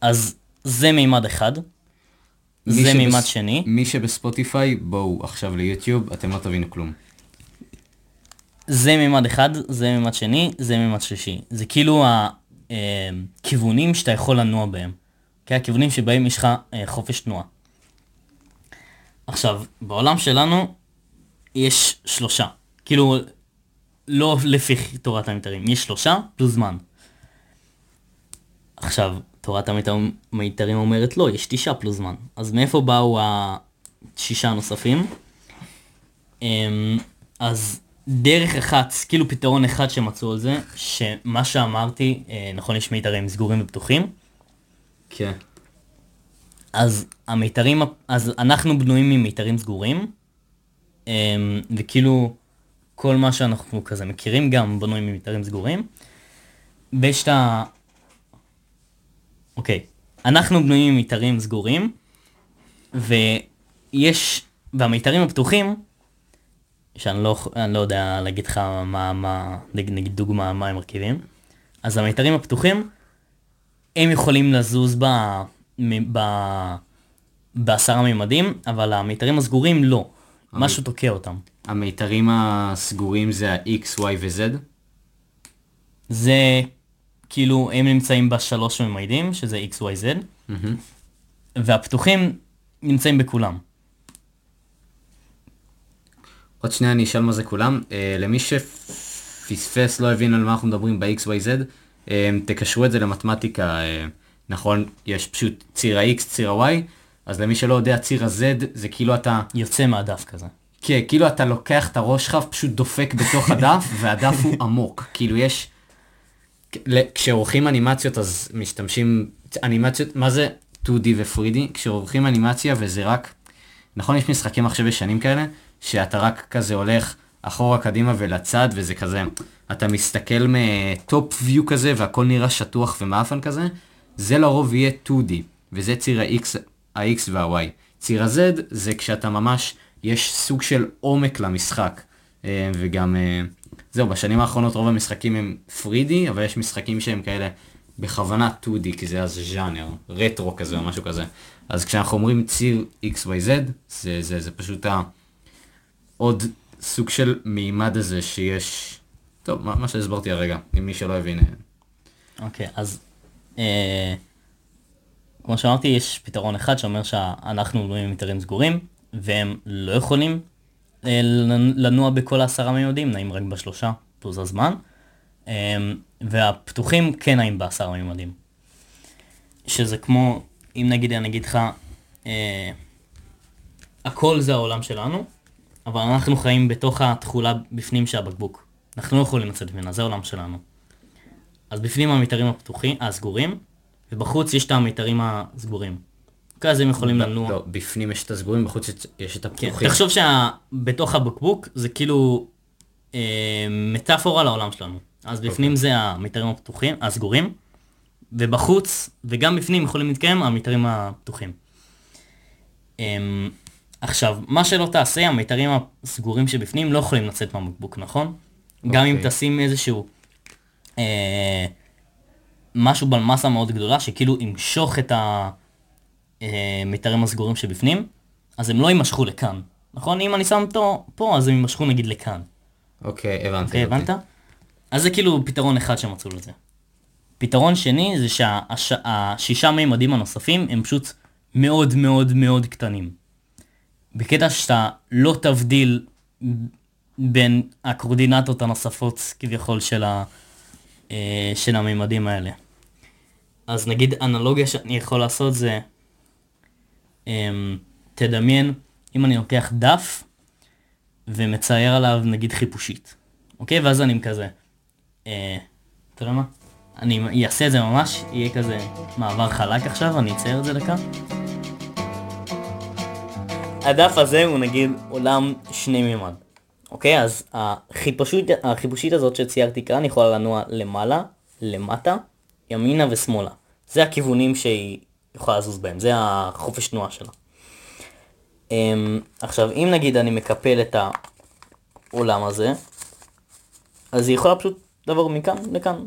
אז זה מימד אחד, זה שבס- מימד שני, מי שבספוטיפיי, בואו עכשיו ליוטיוב, אתם לא תבינו כלום. זה מימד אחד, זה מימד שני, זה מימד שלישי. זה כאילו הכיוונים שאתה יכול לנוע בהם. כן, הכיוונים שבהם יש לך אה, חופש תנועה. עכשיו, בעולם שלנו יש שלושה. כאילו, לא לפי תורת המיתרים, יש שלושה פלוס זמן. עכשיו, תורת המיתרים אומרת לא, יש תשעה פלוס זמן. אז מאיפה באו השישה הנוספים? אמ, אז דרך אחת, כאילו פתרון אחד שמצאו על זה, שמה שאמרתי, אה, נכון יש מיתרים סגורים ופתוחים, כן. אז המיתרים, אז אנחנו בנויים ממיתרים סגורים, אמ, וכאילו כל מה שאנחנו כזה מכירים גם בנוי ממיתרים סגורים. ויש את ה... אוקיי, אנחנו בנויים ממיתרים סגורים, ויש, והמיתרים הפתוחים, שאני לא, לא יודע להגיד לך מה, מה, נגיד דוגמה מה הם מרכיבים, אז המיתרים הפתוחים, הם יכולים לזוז ב... ב... בעשרה מימדים, אבל המיתרים הסגורים לא. משהו תוקע אותם. המיתרים הסגורים זה ה-X, Y ו-Z? זה כאילו, הם נמצאים בשלוש מימדים, שזה x, y, z, מהמם. והפתוחים נמצאים בכולם. עוד שנייה אני אשאל מה זה כולם. אה, למי שפספס, לא הבין על מה אנחנו מדברים ב-X, Y, Z, אה, תקשרו את זה למתמטיקה. אה, נכון, יש פשוט ציר ה-X, ציר ה-Y, אז למי שלא יודע, ציר ה-Z זה כאילו אתה, יוצא מהדף כזה. כן, כאילו אתה לוקח את הראש שלך, פשוט דופק בתוך הדף, <laughs> והדף הוא עמוק. כאילו יש... כשעורכים אנימציות אז משתמשים, אנימציות, מה זה 2D ו-3D? כשעורכים אנימציה וזה רק, נכון יש משחקי מחשב ישנים כאלה, שאתה רק כזה הולך אחורה קדימה ולצד וזה כזה, אתה מסתכל מטופ ויו כזה והכל נראה שטוח ומאפן כזה, זה לרוב יהיה 2D, וזה ציר ה-X, ה-X וה-Y. ציר ה-Z זה כשאתה ממש, יש סוג של עומק למשחק. אה, וגם, אה, זהו, בשנים האחרונות רוב המשחקים הם 3D, אבל יש משחקים שהם כאלה בכוונה 2D, כי זה אז ז'אנר, רטרו כזה או משהו כזה. אז כשאנחנו אומרים ציר XYZ, זה, זה, זה פשוט ה... עוד סוג של מימד הזה שיש... טוב, מה, מה שהסברתי הרגע, אם מי שלא הבין. אוקיי, אז אה, כמו שאמרתי, יש פתרון אחד שאומר שאנחנו בנויים עם היתרים סגורים, והם לא יכולים אה, לנוע בכל העשרה מימדים, נעים רק בשלושה פלוס הזמן, אה, והפתוחים כן נעים בעשרה מימדים. שזה כמו, אם נגיד אני אגיד לך, אה, הכל זה העולם שלנו, אבל אנחנו חיים בתוך התכולה בפנים של הבקבוק. אנחנו לא יכולים לצאת ממנה, זה העולם שלנו. אז בפנים המיתרים הפתוחים, הסגורים, ובחוץ יש את המיתרים הסגורים. אוקיי, אז הם יכולים לנוע. לא, בפנים יש את הסגורים, בחוץ יש את כן, הפתוחים. תחשוב שבתוך הבקבוק זה כאילו אה, מטאפורה לעולם שלנו. אז בפנים אוקיי. זה המיתרים הפתוחים, הסגורים, ובחוץ, וגם בפנים יכולים להתקיים המיתרים הפתוחים. אה, עכשיו, מה שלא תעשה, המיתרים הסגורים שבפנים לא יכולים לצאת מהבקבוק, נכון? גם אם אוקיי. תשים איזשהו אה, משהו במסה מאוד גדולה, שכאילו ימשוך את המיתרים הסגורים שבפנים, אז הם לא יימשכו לכאן, נכון? אם אני שם אותו פה, אז הם יימשכו נגיד לכאן. אוקיי, הבנתי. אוקיי, הבנת? אז זה כאילו פתרון אחד שמצאו לזה. פתרון שני זה שהשישה מימדים הנוספים הם פשוט מאוד מאוד מאוד קטנים. בקטע שאתה לא תבדיל בין הקורדינטות הנוספות כביכול של, ה, אה, של המימדים האלה. אז נגיד אנלוגיה שאני יכול לעשות זה, אמ, תדמיין אם אני לוקח דף ומצייר עליו נגיד חיפושית, אוקיי? ואז אני כזה, אה, אתה יודע מה? אני אעשה את זה ממש, יהיה כזה מעבר חלק עכשיו, אני אצייר את זה דקה. הדף הזה הוא נגיד עולם שני מימד. אוקיי, אז החיפושית, החיפושית הזאת שציירתי כאן יכולה לנוע למעלה, למטה, ימינה ושמאלה. זה הכיוונים שהיא יכולה לזוז בהם, זה החופש תנועה שלה. Um, עכשיו, אם נגיד אני מקפל את העולם הזה, אז היא יכולה פשוט לעבור מכאן לכאן,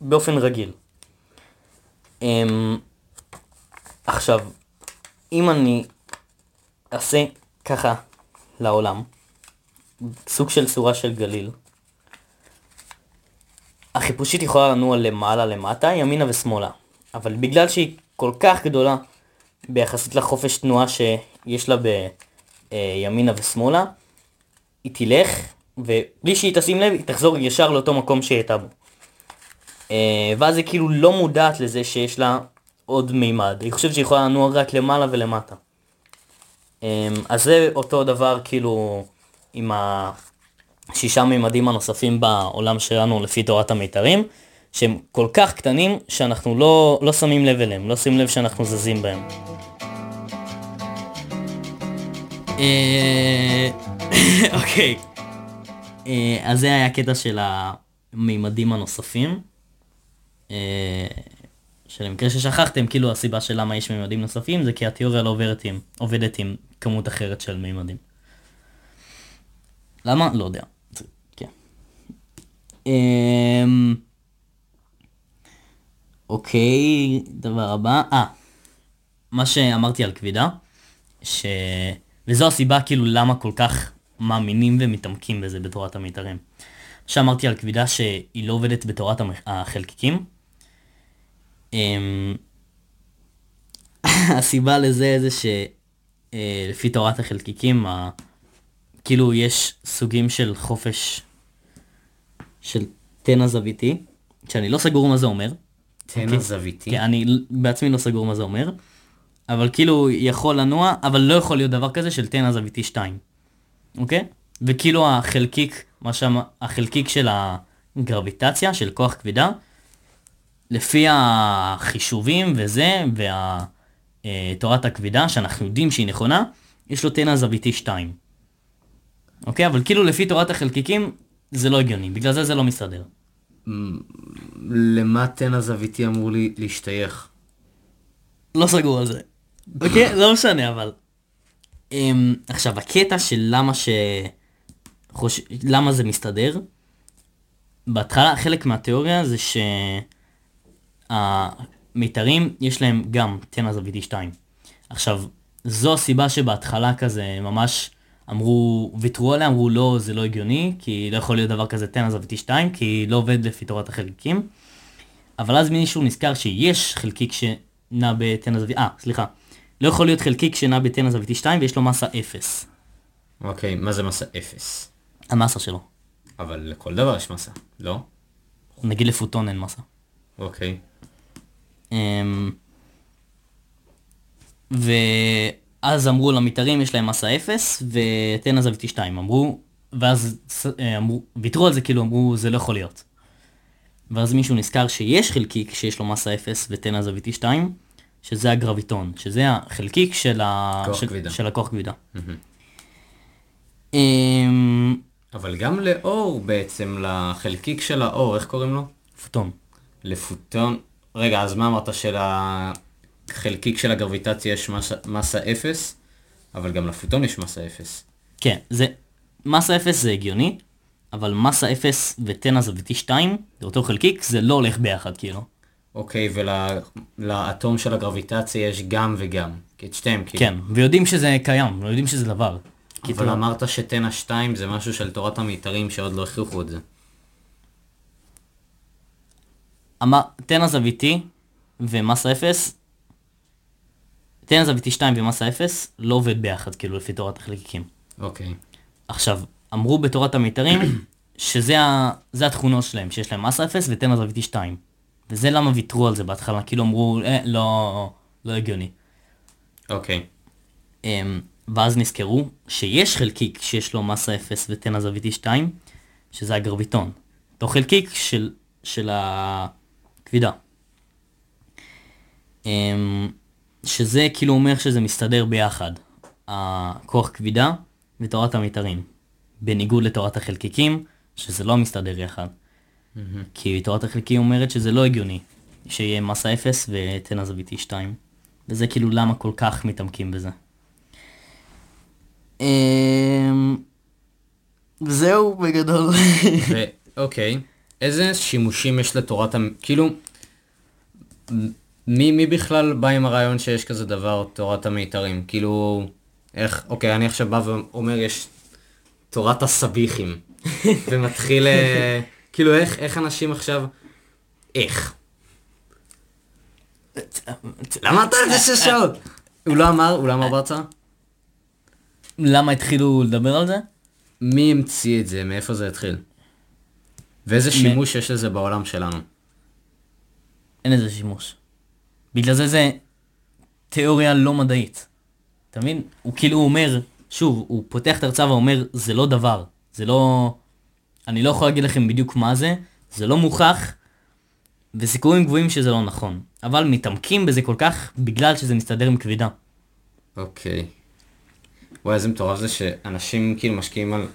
באופן רגיל. Um, עכשיו, אם אני אעשה ככה לעולם, סוג של צורה של גליל, החיפושית יכולה לנוע למעלה למטה, ימינה ושמאלה. אבל בגלל שהיא כל כך גדולה ביחסית לחופש תנועה שיש לה בימינה ושמאלה, היא תלך, ובלי שהיא תשים לב, היא תחזור ישר לאותו מקום שהיא הייתה בו. אה, ואז היא כאילו לא מודעת לזה שיש לה עוד מימד. היא חושבת שהיא יכולה לנוע רק למעלה ולמטה. אה, אז זה אותו דבר כאילו עם השישה מימדים הנוספים בעולם שלנו לפי תורת המיתרים, שהם כל כך קטנים שאנחנו לא, לא שמים לב אליהם, לא שמים לב שאנחנו זזים בהם. אה, <laughs> אוקיי. אה, אז זה היה הקטע של המימדים הנוספים. אה, שלמקרה ששכחתם, כאילו הסיבה של למה יש מימדים נוספים זה כי התיאוריה לא עובדת עם, עובדת עם כמות אחרת של מימדים. למה? לא יודע. כן. אמ, אוקיי, דבר הבא. אה, מה שאמרתי על כבידה, ש... וזו הסיבה כאילו למה כל כך מאמינים ומתעמקים בזה בתורת המיתרים. שאמרתי על כבידה שהיא לא עובדת בתורת החלקיקים. אמ, <laughs> הסיבה לזה זה שלפי תורת החלקיקים, ה- כאילו יש סוגים של חופש של תנע זוויתי, שאני לא סגור מה זה אומר. תן. הזוויתי. כן, אני בעצמי לא סגור מה זה אומר, אבל כאילו יכול לנוע, אבל לא יכול להיות דבר כזה של תנע זוויתי 2, אוקיי? וכאילו החלקיק, מה שם, החלקיק של הגרביטציה, של כוח כבידה, לפי החישובים וזה, ותורת הכבידה, שאנחנו יודעים שהיא נכונה, יש לו תנע זוויתי 2. אוקיי? אבל כאילו לפי תורת החלקיקים, זה לא הגיוני, בגלל זה זה לא מסתדר. למה תן הזוויתי אמור לי להשתייך? לא סגור על זה. אוקיי? לא משנה אבל. אמ, עכשיו הקטע של למה ש... חוש... למה זה מסתדר, בהתחלה חלק מהתיאוריה זה שהמיתרים יש להם גם תנע זוויתי 2. עכשיו, זו הסיבה שבהתחלה כזה ממש אמרו, ויתרו עליה, אמרו לא, זה לא הגיוני, כי לא יכול להיות דבר כזה תנע זוויתי 2, כי לא עובד לפי תורת החלקיקים. אבל אז מישהו נזכר שיש חלקיק שנע בתנע זוויתי, אה, סליחה. לא יכול להיות חלקיק שנע בתנע זוויתי 2 ויש לו מסה 0. אוקיי, מה זה מסה אפס? המסה שלו. אבל לכל דבר יש מסה, לא? נגיד לפוטון אין מסה. אוקיי. אמ, ואז אמרו למתארים יש להם מסה 0 ותן הזוויתי 2 אמרו ואז אה, אמרו ויתרו על זה כאילו אמרו זה לא יכול להיות. ואז מישהו נזכר שיש חלקיק שיש לו מסה 0 ותן הזוויתי 2 שזה הגרביטון שזה החלקיק של, ה... של... כבידה. של הכוח כבידה. אמ, אבל גם לאור בעצם, לחלקיק של האור, איך קוראים לו? פוטון. לפוטון. רגע, אז מה אמרת שלחלקיק של הגרביטציה יש מסה, מסה אפס, אבל גם לפוטון יש מסה אפס. כן, זה, מסה 0 זה הגיוני, אבל מסה 0 ותן הזוויתי 2, זה אותו חלקיק, זה לא הולך ביחד כאילו. אוקיי, ולאטום של הגרביטציה יש גם וגם. כי את שתיהם, כאילו. כן, ויודעים שזה קיים, יודעים שזה דבר. אבל אמרת שתנע 2 זה משהו של תורת המיתרים שעוד לא הכריחו את זה. אמר, תן הזוויתי ומסה 0, תן הזוויתי 2 ומסה 0 לא עובד ביחד, כאילו לפי תורת החלקיקים. אוקיי. עכשיו, אמרו בתורת המיתרים <coughs> שזה ה, התכונות שלהם, שיש להם מסה 0 ותן הזוויתי 2. וזה למה ויתרו על זה בהתחלה, כאילו אמרו, אה, לא, לא הגיוני. אוקיי. אמ, ואז נזכרו שיש חלקיק שיש לו מסה 0 ותן הזוויתי 2, שזה הגרביטון. אותו חלקיק של, של הכבידה. אמ, שזה כאילו אומר שזה מסתדר ביחד, הכוח כבידה ותורת המיתרים. בניגוד לתורת החלקיקים, שזה לא מסתדר יחד. כי תורת החלקיקים אומרת שזה לא הגיוני, שיהיה מסה 0 ותן הזוויתי 2. וזה כאילו למה כל כך מתעמקים בזה. אמ, זהו בגדול. ואוקיי, איזה שימושים יש לתורת המ... כאילו, מי, מי בכלל בא עם הרעיון שיש כזה דבר, תורת המיתרים? כאילו, איך, אוקיי, אני עכשיו בא ואומר, יש תורת הסביחים, <laughs> ומתחיל, אה, כאילו, איך, איך אנשים עכשיו, איך? למה אתה על זה שש שעות? הוא לא אמר, הוא לא אמר בהרצאה? למה התחילו לדבר על זה? מי המציא את זה? מאיפה זה התחיל? ואיזה שימוש יש לזה בעולם שלנו? אין לזה שימוש. בגלל זה זה תיאוריה לא מדעית. אתה מבין? הוא כאילו אומר, שוב, הוא פותח את ההרצאה ואומר, זה לא דבר. זה לא... אני לא יכול להגיד לכם בדיוק מה זה, זה לא מוכח, וסיכויים גבוהים שזה לא נכון. אבל מתעמקים בזה כל כך בגלל שזה מסתדר עם כבידה. אוקיי. וואי, איזה מטורף זה שאנשים כאילו משקיעים על...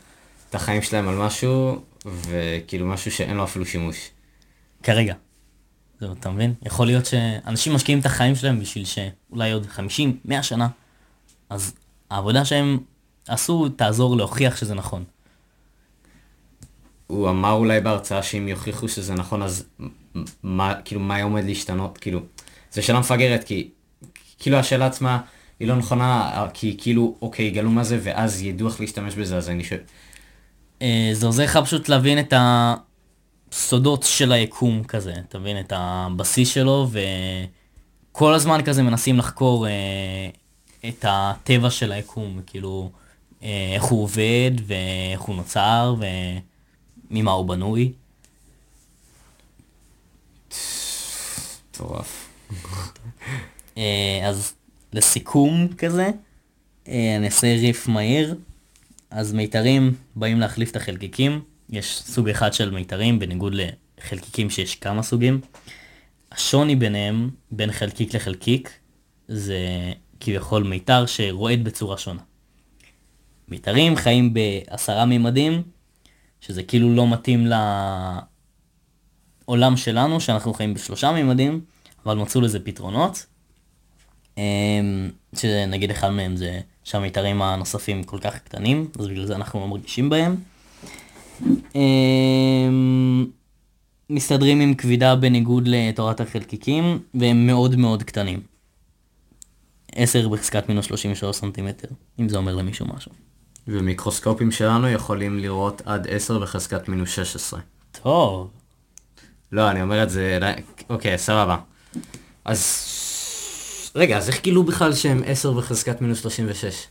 את החיים שלהם על משהו, וכאילו משהו שאין לו אפילו שימוש. כרגע. זהו, אתה מבין? יכול להיות שאנשים משקיעים את החיים שלהם בשביל שאולי עוד 50, 100 שנה, אז העבודה שהם עשו תעזור להוכיח שזה נכון. הוא אמר אולי בהרצאה שאם יוכיחו שזה נכון, אז מה, כאילו, מה עומד להשתנות? כאילו, זו שאלה מפגרת, כי כאילו השאלה עצמה היא לא נכונה, כי כאילו, אוקיי, יגלו מה זה, ואז ידעו איך להשתמש בזה, אז אני שואל... אה, זה עוזר לך פשוט להבין את הסודות של היקום כזה, אתה מבין? את הבסיס שלו, וכל הזמן כזה מנסים לחקור אה, את הטבע של היקום, כאילו, אה, איך הוא עובד, ואיך הוא נוצר, וממה הוא בנוי. מטורף. אז לסיכום כזה, אני אעשה ריף מהיר. אז מיתרים באים להחליף את החלקיקים. יש סוג אחד של מיתרים בניגוד לחלקיקים שיש כמה סוגים. השוני ביניהם, בין חלקיק לחלקיק, זה כביכול מיתר שרועד בצורה שונה. מיתרים חיים בעשרה מימדים, שזה כאילו לא מתאים לעולם שלנו, שאנחנו חיים בשלושה מימדים, אבל מצאו לזה פתרונות. אמ, שנגיד אחד מהם זה שהמיתרים הנוספים כל כך קטנים, אז בגלל זה אנחנו לא מרגישים בהם. אמ, מסתדרים עם כבידה בניגוד לתורת החלקיקים, והם מאוד מאוד קטנים. 10 בחזקת מינוס 33 סנטימטר, אם זה אומר למישהו משהו. ומיקרוסקופים שלנו יכולים לראות עד 10 בחזקת מינוס 16. טוב, לא, אני אומר את זה, אוקיי, סבבה. אז... רגע, אז איך גילו בכלל שהם 10 בחזקת מינוס 36?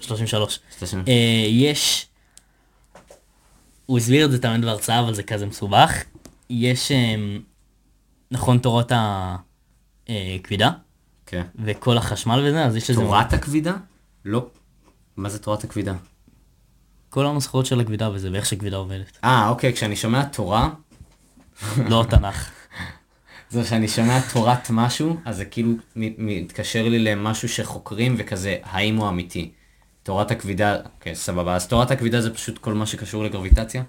33. 30. אה, יש, הוא הסביר את זה תמיד בהרצאה, אבל זה כזה מסובך. יש, אה, נכון, תורות הכבידה, כן. וכל החשמל וזה, אז יש לזה... תורת הכבידה? לא. מה זה תורת הכבידה? כל הנוסחאות של הכבידה וזה, ואיך שכבידה עובדת. אה, אוקיי, כשאני שומע תורה, לא תנ"ך. <laughs> זה כשאני שומע תורת משהו, אז זה כאילו מתקשר לי למשהו שחוקרים וכזה, האם הוא אמיתי. תורת הכבידה, אוקיי, סבבה. אז תורת הכבידה זה פשוט כל מה שקשור לגרביטציה?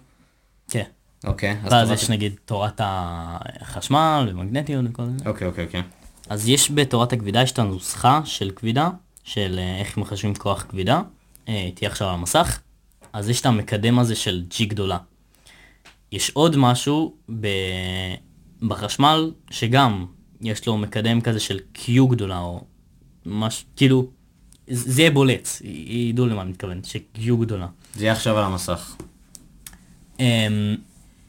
כן. אוקיי, אז ואז תורת... יש נגיד תורת החשמל ומגנטיות וכל זה. אוקיי, אוקיי, אוקיי. אז יש בתורת הכבידה, יש את הנוסחה של כבידה, של אה, איך מחשבים כוח כבידה, אה, תהיה עכשיו על המסך, אז יש את המקדם הזה של G גדולה. יש עוד משהו ב... בחשמל, שגם יש לו מקדם כזה של Q גדולה, או מש... כאילו, זה יהיה בולט, ידעו למה אני מתכוון, ש-Q גדולה. זה יהיה עכשיו על המסך. Um,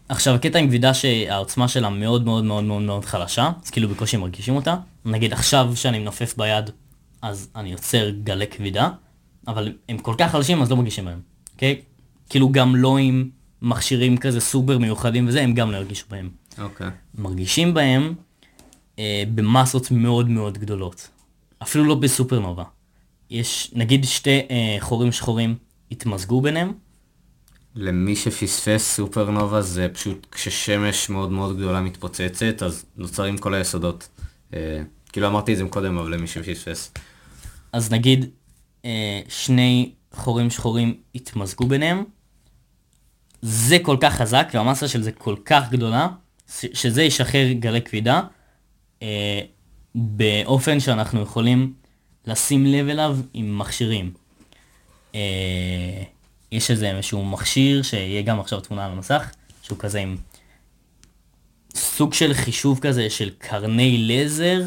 עכשיו הקטע עם כבידה שהעוצמה שלה מאוד מאוד מאוד מאוד מאוד חלשה, אז כאילו בקושי מרגישים אותה. נגיד עכשיו שאני מנופף ביד, אז אני יוצר גלי כבידה, אבל הם כל כך חלשים אז לא מרגישים בהם, אוקיי? כאילו גם לא עם מכשירים כזה סופר מיוחדים וזה, הם גם לא ירגישו בהם. אוקיי. מרגישים בהם אה, במסות מאוד מאוד גדולות. אפילו לא בסופרנובה. יש נגיד שתי אה, חורים שחורים התמזגו ביניהם, למי שפספס סופרנובה זה פשוט כששמש מאוד מאוד גדולה מתפוצצת, אז נוצרים כל היסודות. אה, כאילו אמרתי את זה קודם, אבל למי שפספס. אז נגיד אה, שני חורים שחורים התמזגו ביניהם, זה כל כך חזק והמסה של זה כל כך גדולה, שזה ישחרר גלי כבידה אה, באופן שאנחנו יכולים לשים לב אליו עם מכשירים. אה, יש איזה איזשהו מכשיר שיהיה גם עכשיו תמונה על המסך, שהוא כזה עם סוג של חישוב כזה של קרני לייזר,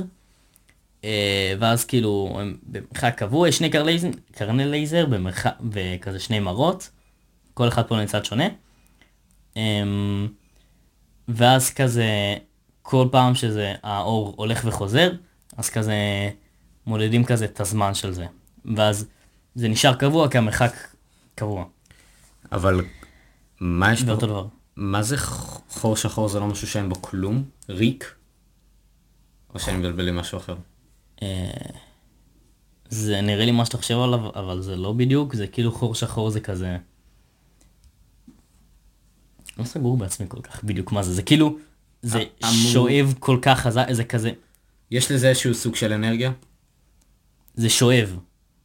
אה, ואז כאילו הם במרחק קבוע, יש שני קרני, קרני לייזר במרחק, וכזה שני מראות, כל אחד פה לצד שונה. אמ, ואז כזה, כל פעם שזה האור הולך וחוזר, אז כזה מודדים כזה את הזמן של זה. ואז זה נשאר קבוע כי המרחק קבוע. אבל מה יש פה? דבר. מה זה חור שחור? זה לא משהו שאין בו כלום? ריק? או שאני מבלבל עם משהו אחר? זה נראה לי מה שאתה חושב עליו, אבל זה לא בדיוק, זה כאילו חור שחור זה כזה... לא סגור בעצמי כל כך בדיוק מה זה, זה כאילו, זה אמור- שואב כל כך חזק, זה כזה, יש לזה איזשהו סוג של אנרגיה? זה שואב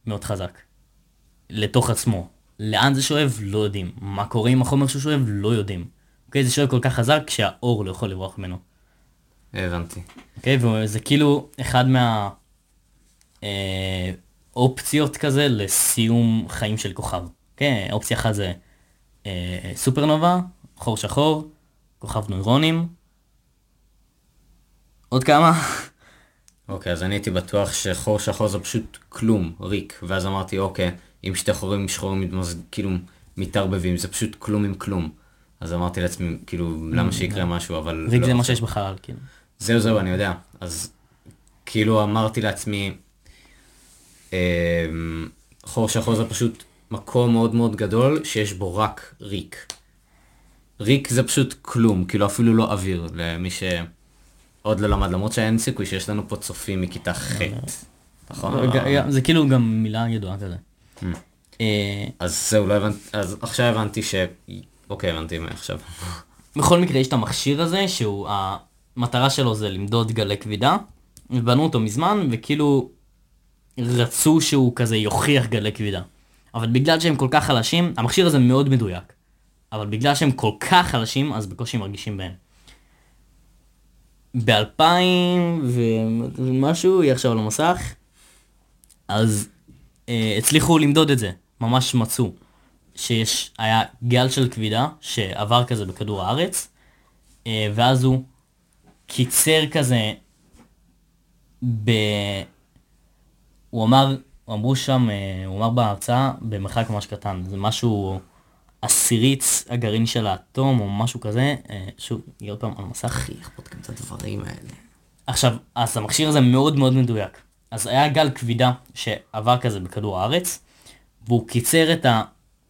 מאוד חזק. לתוך עצמו. לאן זה שואב? לא יודעים. מה קורה עם החומר שהוא שואב? לא יודעים. אוקיי? זה שואב כל כך חזק שהאור לא יכול לברוח ממנו. הבנתי. אוקיי? וזה כאילו אחד מה... אה, אופציות כזה לסיום חיים של כוכב. כן, אופציה אחת זה אה, סופרנובה, חור שחור, כוכב נוירונים. עוד כמה? אוקיי, אז אני הייתי בטוח שחור שחור זה פשוט כלום, ריק. ואז אמרתי, אוקיי, אם שתי חורים שחורים מתמזג, כאילו מתערבבים, זה פשוט כלום עם כלום. אז אמרתי לעצמי, כאילו, למה שיקרה משהו, אבל... ריק לא זה מה. שיש בחלל, כאילו. זהו זהו, אני יודע. אז כאילו אמרתי לעצמי, אמ, חור שחור זה פשוט מקום מאוד מאוד גדול שיש בו רק ריק. ריק זה פשוט כלום, כאילו אפילו לא אוויר, למי שעוד לא למד, למרות שאין סיכוי שיש לנו פה צופים מכיתה ח', נכון? ג- זה כאילו גם מילה ידועה כזה. אה, אז זהו, לא הבנתי, אז עכשיו הבנתי ש... אוקיי, הבנתי מה עכשיו. <laughs> בכל מקרה יש את המכשיר הזה שהוא המטרה שלו זה למדוד גלי כבידה ובנו אותו מזמן וכאילו רצו שהוא כזה יוכיח גלי כבידה אבל בגלל שהם כל כך חלשים המכשיר הזה מאוד מדויק אבל בגלל שהם כל כך חלשים אז בקושי מרגישים בהם. ב-2000 ומשהו יהיה עכשיו על המסך אז אה, הצליחו למדוד את זה, ממש מצאו, שיש, היה גל של כבידה שעבר כזה בכדור הארץ, אה, ואז הוא קיצר כזה, ב... הוא אמר, אמרו שם, אה, הוא אמר בהרצאה, במרחק ממש קטן, זה משהו עשירית הגרעין של האטום או משהו כזה, אה, שוב, יהיה עוד פעם על מסך. אחי, איך בודקים את הדברים האלה? עכשיו, אז המכשיר הזה מאוד מאוד מדויק. אז היה גל כבידה שעבר כזה בכדור הארץ, והוא קיצר את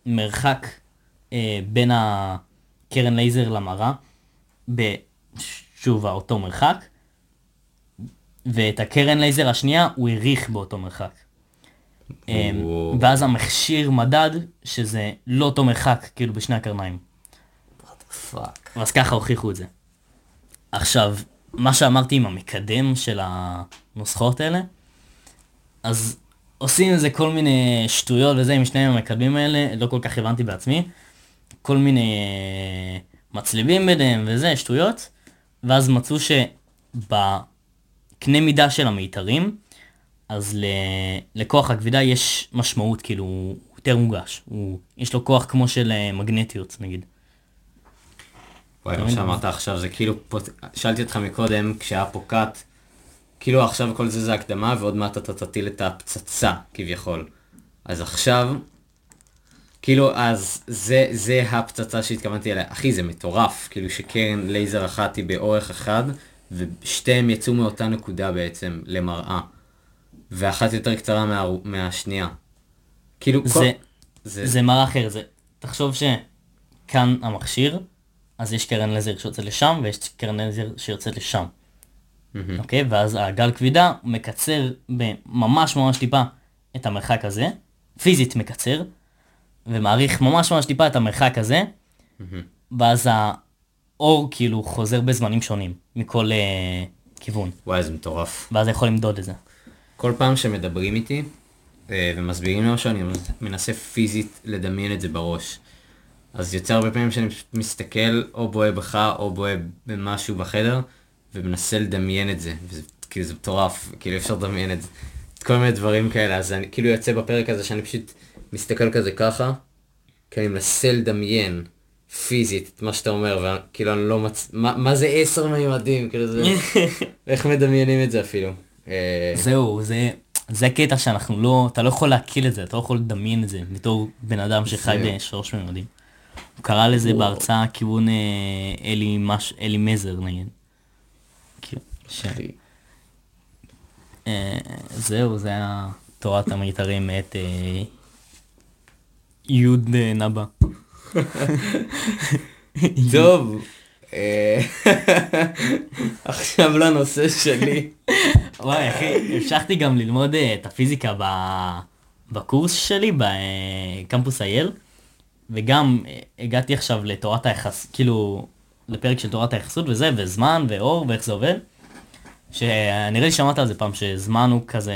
המרחק אה, בין הקרן לייזר למראה, בשוב אותו מרחק, ואת הקרן לייזר השנייה הוא העריך באותו מרחק. וואו. ואז המכשיר מדד שזה לא אותו מרחק, כאילו בשני הקרניים. אז ככה הוכיחו את זה. עכשיו, מה שאמרתי עם המקדם של הנוסחאות האלה, אז עושים איזה כל מיני שטויות וזה עם שני המקדמים האלה, לא כל כך הבנתי בעצמי. כל מיני אה, מצליבים ביניהם וזה, שטויות. ואז מצאו שבקנה מידה של המיתרים, אז ל... לכוח הכבידה יש משמעות, כאילו, הוא יותר מוגש. הוא... יש לו כוח כמו של אה, מגנטיות, נגיד. וואי, מה שאמרת עכשיו זה כאילו, שאלתי אותך מקודם, כשהיה פה קאט, כאילו עכשיו כל זה זה הקדמה, ועוד מעט אתה תטיל את הפצצה, כביכול. אז עכשיו, כאילו, אז זה, זה הפצצה שהתכוונתי אליה. אחי, זה מטורף, כאילו שקרן לייזר אחת היא באורך אחד, ושתיהם יצאו מאותה נקודה בעצם, למראה. ואחת יותר קצרה מה, מהשנייה. כאילו, כל... זה, זה, זה מראה אחרת, זה, תחשוב שכאן המכשיר, אז יש קרן לייזר שיוצאת לשם, ויש קרן לייזר שיוצאת לשם. אוקיי? ואז הגל כבידה מקצר בממש ממש טיפה את המרחק הזה, פיזית מקצר, ומעריך ממש ממש טיפה את המרחק הזה, ואז האור כאילו חוזר בזמנים שונים, מכל אה, כיוון, וואי, זה מטורף. ואז יכול למדוד את זה. כל פעם שמדברים איתי אה, ומסבירים לי משהו, אני מנסה פיזית לדמיין את זה בראש. אז יוצא הרבה פעמים שאני פשוט מסתכל או בוהה בך או בוהה במשהו בחדר, ומנסה לדמיין את זה. וזה כאילו זה מטורף, כאילו אי אפשר לדמיין את זה. את כל מיני דברים כאלה, אז אני כאילו יוצא בפרק הזה שאני פשוט מסתכל כזה ככה, כי אני מנסה לדמיין פיזית את מה שאתה אומר, וכאילו אני לא מצ... מה, מה זה עשר מימדים? כאילו זה... <laughs> איך מדמיינים את זה אפילו? אה, זהו, זה, זה קטע שאנחנו לא, אתה לא יכול להקיל את זה, אתה לא יכול לדמיין את זה בתור בן אדם שחי. בשלוש ממדים. הוא קרא לזה וואו. בהרצאה כיוון אה, אלי, מש, אלי מזר נגיד. כאילו, ש... אה, זהו, זה היה תורת המיתרים מאת אה, יוד נבא. <laughs> טוב, <laughs> עכשיו לנושא שלי. וואי אחי, המשכתי גם ללמוד אה, את הפיזיקה בקורס שלי בקמפוס אייל, וגם אה, הגעתי עכשיו לתורת היחס, כאילו, לפרק של תורת היחסות וזה, וזמן ואור ואיך זה עובד. שנראה לי שמעת על זה פעם, שזמן הוא כזה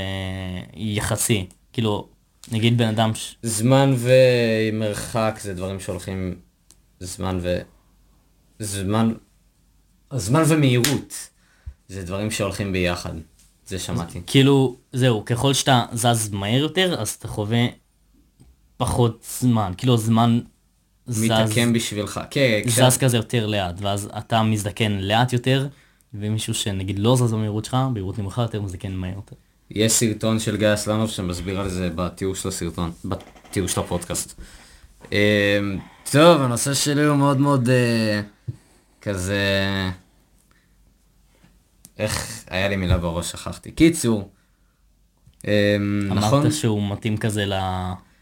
יחסי, כאילו, נגיד בן אדם, ש... זמן ומרחק זה דברים שהולכים... זמן ו... זמן... זמן ומהירות זה דברים שהולכים ביחד. זה שמעתי. כאילו, זהו, ככל שאתה זז מהר יותר, אז אתה חווה פחות זמן, כאילו זמן זז, מתעקם בשבילך. כן, כשה- זז כזה יותר לאט, ואז אתה מזדקן לאט יותר, ומישהו שנגיד לא זז במהירות שלך, במהירות נמוכה יותר, מזדקן מהר יותר. יש סרטון של גיא אסלנוב שמסביר על זה בתיאור של הסרטון, בתיאור של הפודקאסט. אה, טוב, הנושא שלי הוא מאוד מאוד אה, כזה... איך, היה לי מילה בראש, שכחתי. קיצור, אה, נכון? אמרת שהוא מתאים כזה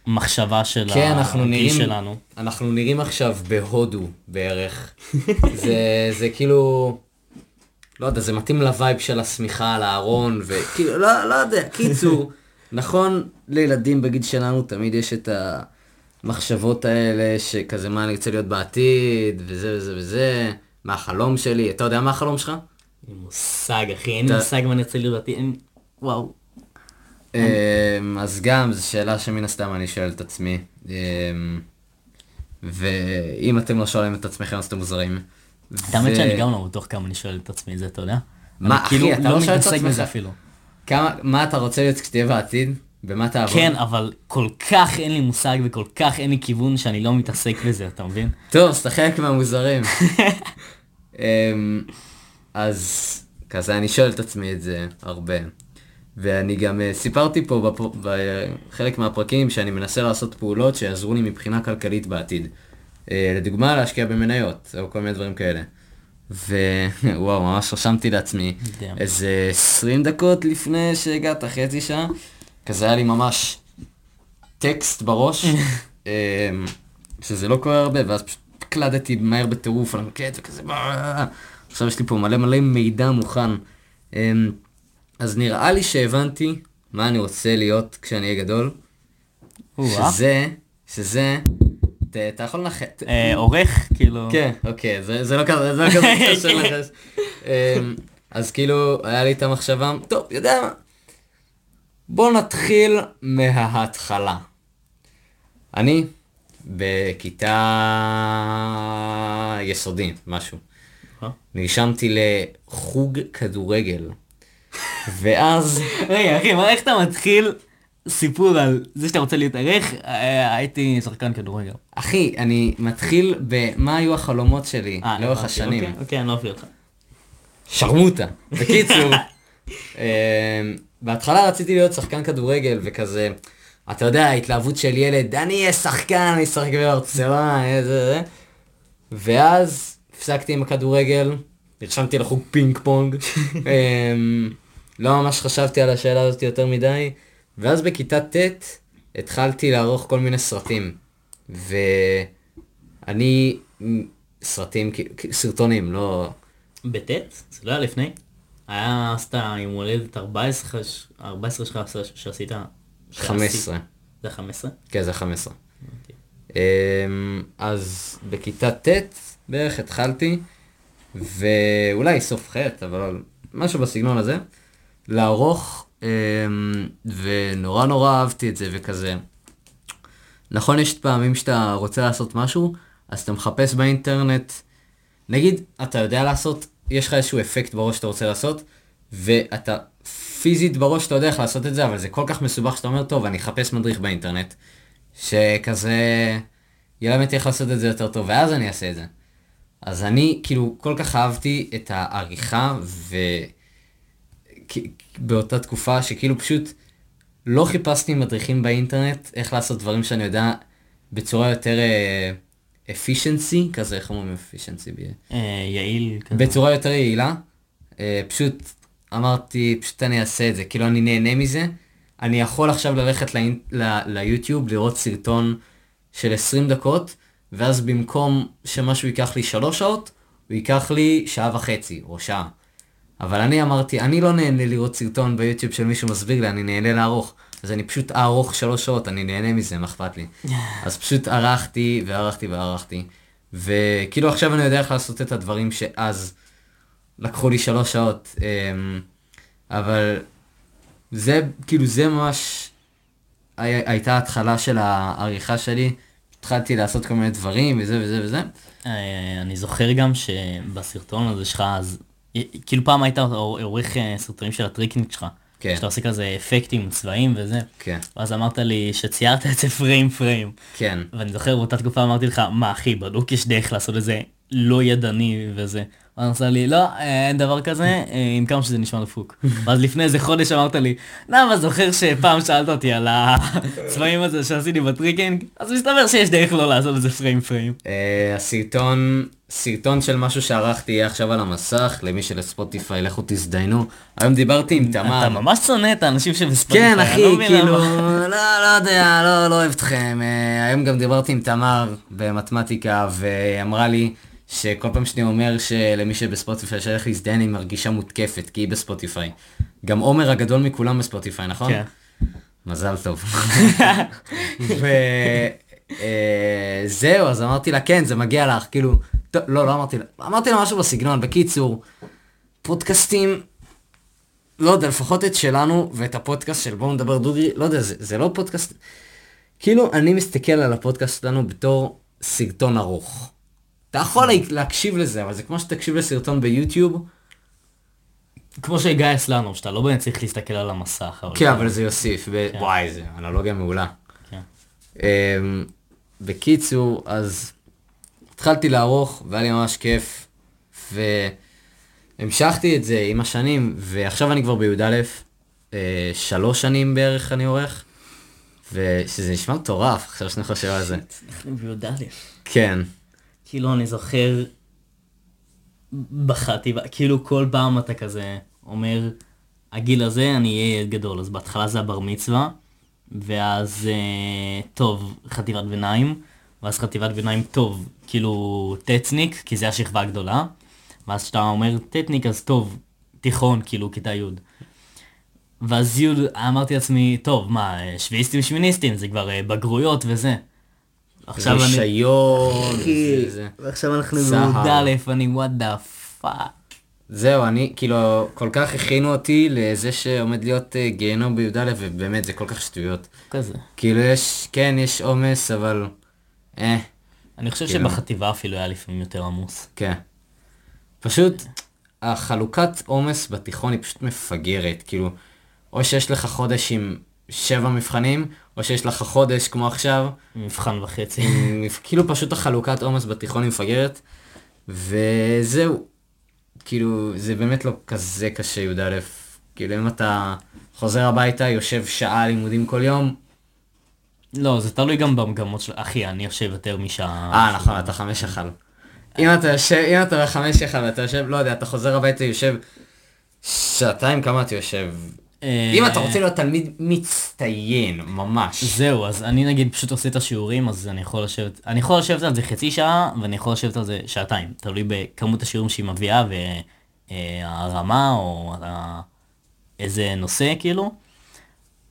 למחשבה של כן, אנחנו נראים, שלנו. אנחנו נראים עכשיו בהודו בערך. <laughs> זה, זה כאילו, לא יודע, זה מתאים לווייב של השמיכה על הארון, וכאילו, לא, לא יודע, קיצור, <laughs> נכון, לילדים בגיל שלנו תמיד יש את המחשבות האלה, שכזה מה אני רוצה להיות בעתיד, וזה וזה וזה, מה החלום שלי, אתה יודע מה החלום שלך? אין לי מושג, אחי, אין לי מושג מה רוצה לראות, אין... וואו. אמ, אז גם, זו שאלה שמן הסתם אני שואל את עצמי. אמ, ואם אתם לא שואלים את עצמכם אז אתם מוזרים. האמת שאני גם לא בטוח כמה אני שואל את עצמי את זה, אתה יודע? מה, כאילו אחי, אתה לא שואל את עצמך? כמה, מה אתה רוצה להיות כשתהיה בעתיד? במה תעבוד? כן, אבל כל כך אין לי מושג וכל כך אין לי כיוון שאני לא מתעסק בזה, אתה מבין? טוב, אז אתה חלק מהמוזרים. <laughs> אז כזה אני שואל את עצמי את זה הרבה. ואני גם אה, סיפרתי פה בפ- בחלק מהפרקים שאני מנסה לעשות פעולות שיעזרו לי מבחינה כלכלית בעתיד. אה, לדוגמה, להשקיע במניות, או כל מיני דברים כאלה. ווואו, <laughs> ממש רשמתי לעצמי יודע. איזה 20 דקות לפני שהגעת, חצי שעה, כזה היה לי ממש טקסט בראש, <laughs> אמ, שזה לא קורה הרבה, ואז פשוט הקלדתי מהר בטירוף על המקלט וכזה. עכשיו יש לי פה מלא מלא מידע מוכן. אמ, אז נראה לי שהבנתי מה אני רוצה להיות כשאני אהיה גדול. שזה, שזה, אתה יכול לנחת. אה, עורך, כאילו... כן, אוקיי, זה לא כזה, זה לא כזה <laughs> קשה לך. אמ, אז כאילו, היה לי את המחשבה, טוב, יודע מה? בוא נתחיל מההתחלה. אני בכיתה יסודי, משהו. אה? נרשמתי לחוג כדורגל. ואז, <laughs> רגע, אחי, מה, איך אתה מתחיל סיפור על זה שאתה רוצה להיות ערך? אה, הייתי שחקן כדורגל. אחי, אני מתחיל במה היו החלומות שלי אה, לאורך השנים. אוקיי, אוקיי, אני לא אפריע אותך. שרמוטה. בקיצור, <laughs> אמ, בהתחלה רציתי להיות שחקן כדורגל וכזה, אתה יודע, ההתלהבות של ילד, אני אהיה שחקן, אני אשחק בארצלונה, איזה זה. ואז הפסקתי עם הכדורגל, נרשמתי לחוג פינג פונג. <laughs> אמ, לא ממש חשבתי על השאלה הזאת יותר מדי, ואז בכיתה ט' התחלתי לערוך כל מיני סרטים. ואני, סרטים, סרטונים, לא... בט'? זה לא היה לפני? היה עשת יום הולדת 14 ש- 14 שלך? שעשית- 15. זה 15? כן, זה 15. אוקיי. אמ, אז בכיתה ט' בערך התחלתי, ואולי סוף ח', אבל משהו בסגנון הזה, לערוך, אמ, ונורא נורא אהבתי את זה וכזה. נכון, יש פעמים שאתה רוצה לעשות משהו, אז אתה מחפש באינטרנט, נגיד, אתה יודע לעשות, יש לך איזשהו אפקט בראש שאתה רוצה לעשות, ואתה פיזית בראש אתה יודע איך לעשות את זה, אבל זה כל כך מסובך שאתה אומר, טוב, אני אחפש מדריך באינטרנט, שכזה ילמד איך לעשות את זה יותר טוב, ואז אני אעשה את זה. אז אני כאילו כל כך אהבתי את העריכה, ו... כ- באותה תקופה שכאילו פשוט לא חיפשתי מדריכים באינטרנט איך לעשות דברים שאני יודע בצורה יותר אפישנסי, כזה, איך אומרים אפישנסי? אה, יעיל כזה. בצורה יותר יעילה. אה, פשוט אמרתי, פשוט אני אעשה את זה, כאילו אני נהנה מזה. אני יכול עכשיו ללכת. ליוטיוב, לראות סרטון של 20 דקות, ואז במקום שמשהו ייקח לי 3 שעות, הוא ייקח לי שעה וחצי, או שעה. אבל אני אמרתי, אני לא נהנה לראות סרטון ביוטיוב של מישהו מסביר לי, אני נהנה לערוך. אז אני פשוט אערוך שלוש שעות, אני נהנה מזה, מה אכפת לי? <laughs> אז פשוט ערכתי, וערכתי, וערכתי. וכאילו עכשיו אני יודע איך לעשות את הדברים שאז לקחו לי שלוש שעות. אמ, אבל זה, כאילו זה ממש הי- הייתה ההתחלה של העריכה שלי. התחלתי לעשות כל מיני דברים, וזה וזה וזה. אה, אני זוכר גם שבסרטון הזה שלך, אז אה, כאילו פעם היית עורך אה, סרטונים של ה tricking שלך. כן. שאתה עושה כזה אפקטים, צבעים וזה. כן, ואז אמרת לי שציירת את זה frame frame. כן. ואני זוכר באותה תקופה אמרתי לך, מה אחי, בדוק יש דרך לעשות את זה לא ידני וזה. ואז עשה לי, לא, אה, אין דבר כזה, אה, עם כמה שזה נשמע דפוק. <laughs> ואז לפני איזה חודש אמרת לי, למה זוכר שפעם שאלת אותי על הצבעים הזה שעשיתי ב tricking? אז מסתבר שיש דרך לא לעשות את זה frame frame. אה, הסרטון, סרטון של משהו שערכתי יהיה עכשיו על המסך, למי של Spotify, לכו תזדיינו. היום דיברתי עם תמר. אתה ממש שונא את האנשים שבספוטיפיי, כן, אחי, לא מבין כאילו. לא, לא יודע, לא, לא אוהב אתכם. היום גם דיברתי עם תמר במתמטיקה, והיא אמרה לי שכל פעם שאני אומר שלמי שבספוטיפיי שהולך להזדיין היא מרגישה מותקפת, כי היא בספוטיפיי. גם עומר הגדול מכולם בספוטיפיי, נכון? כן. מזל טוב. <laughs> וזהו, אז אמרתי לה, כן, זה מגיע לך, כאילו, טוב, לא, לא אמרתי לה, אמרתי לה משהו בסגנון, בקיצור, פודקאסטים, לא יודע, לפחות את שלנו ואת הפודקאסט של בואו נדבר דוגרי, לא יודע, זה, זה לא פודקאסט, כאילו, אני מסתכל על הפודקאסט שלנו בתור סרטון ארוך. אתה יכול לה- להקשיב לזה, אבל זה כמו שתקשיב לסרטון ביוטיוב, כמו שגיא אסלנוב, שאתה לא באמת צריך להסתכל על המסך. כן, אתה- אבל זה יוסיף. ב- כן. וואי, זה אנלוגיה מעולה. כן. אמ, בקיצור, אז התחלתי לערוך, והיה לי ממש כיף, והמשכתי את זה עם השנים, ועכשיו אני כבר בי"א, אה, שלוש שנים בערך אני עורך, ושזה נשמע מטורף, עכשיו שאני חושב על זה. אנחנו בי"א. כן, כאילו, אני זוכר בחטיבה, כאילו כל פעם אתה כזה אומר, הגיל הזה אני אהיה ילד גדול, אז בהתחלה זה הבר מצווה, ואז אה, טוב, חטיבת ביניים, ואז חטיבת ביניים טוב, כאילו ט'צניק, כי זה השכבה הגדולה, ואז כשאתה אומר ט'צניק אז טוב, תיכון, כאילו כיתה י'. ואז י' אמרתי לעצמי, טוב, מה, אה, שביעיסטים שמיניסטים, זה כבר אה, בגרויות וזה. עכשיו אני... רישיון, זה-. ועכשיו אנחנו סהר. בי"א, אני what the fuck. זהו, אני, כאילו, כל כך הכינו אותי לזה שעומד להיות אה, גיהנום בי"א, ובאמת, זה כל כך שטויות. כזה. כאילו, יש, כן, יש עומס, אבל... אה, אני חושב כאילו. שבחטיבה אפילו היה לפעמים יותר עמוס. כן. פשוט, החלוקת עומס בתיכון היא פשוט מפגרת, כאילו, או שיש לך חודש עם שבע מבחנים, או שיש לך חודש כמו עכשיו, מבחן וחצי. כאילו פשוט החלוקת עומס בתיכון היא מפגרת, וזהו, כאילו, זה באמת לא כזה קשה י"א, כאילו אם אתה חוזר הביתה, יושב שעה לימודים כל יום, לא, זה תלוי גם במגמות של... אחי, אני יושב יותר משעה... אה נכון, אתה חמש יחל. אם אתה יושב, אם אתה בחמש יחל ואתה יושב, לא יודע, אתה חוזר הביתה, יושב שעתיים, כמה אתה יושב? אה, אם אתה רוצה להיות תלמיד מצטיין, ממש. זהו, אז אני נגיד פשוט עושה את השיעורים, אז אני יכול לשבת... אני יכול לשבת על זה חצי שעה, ואני יכול לשבת על זה שעתיים. תלוי בכמות השיעורים שהיא מביאה, והרמה, או איזה נושא, כאילו.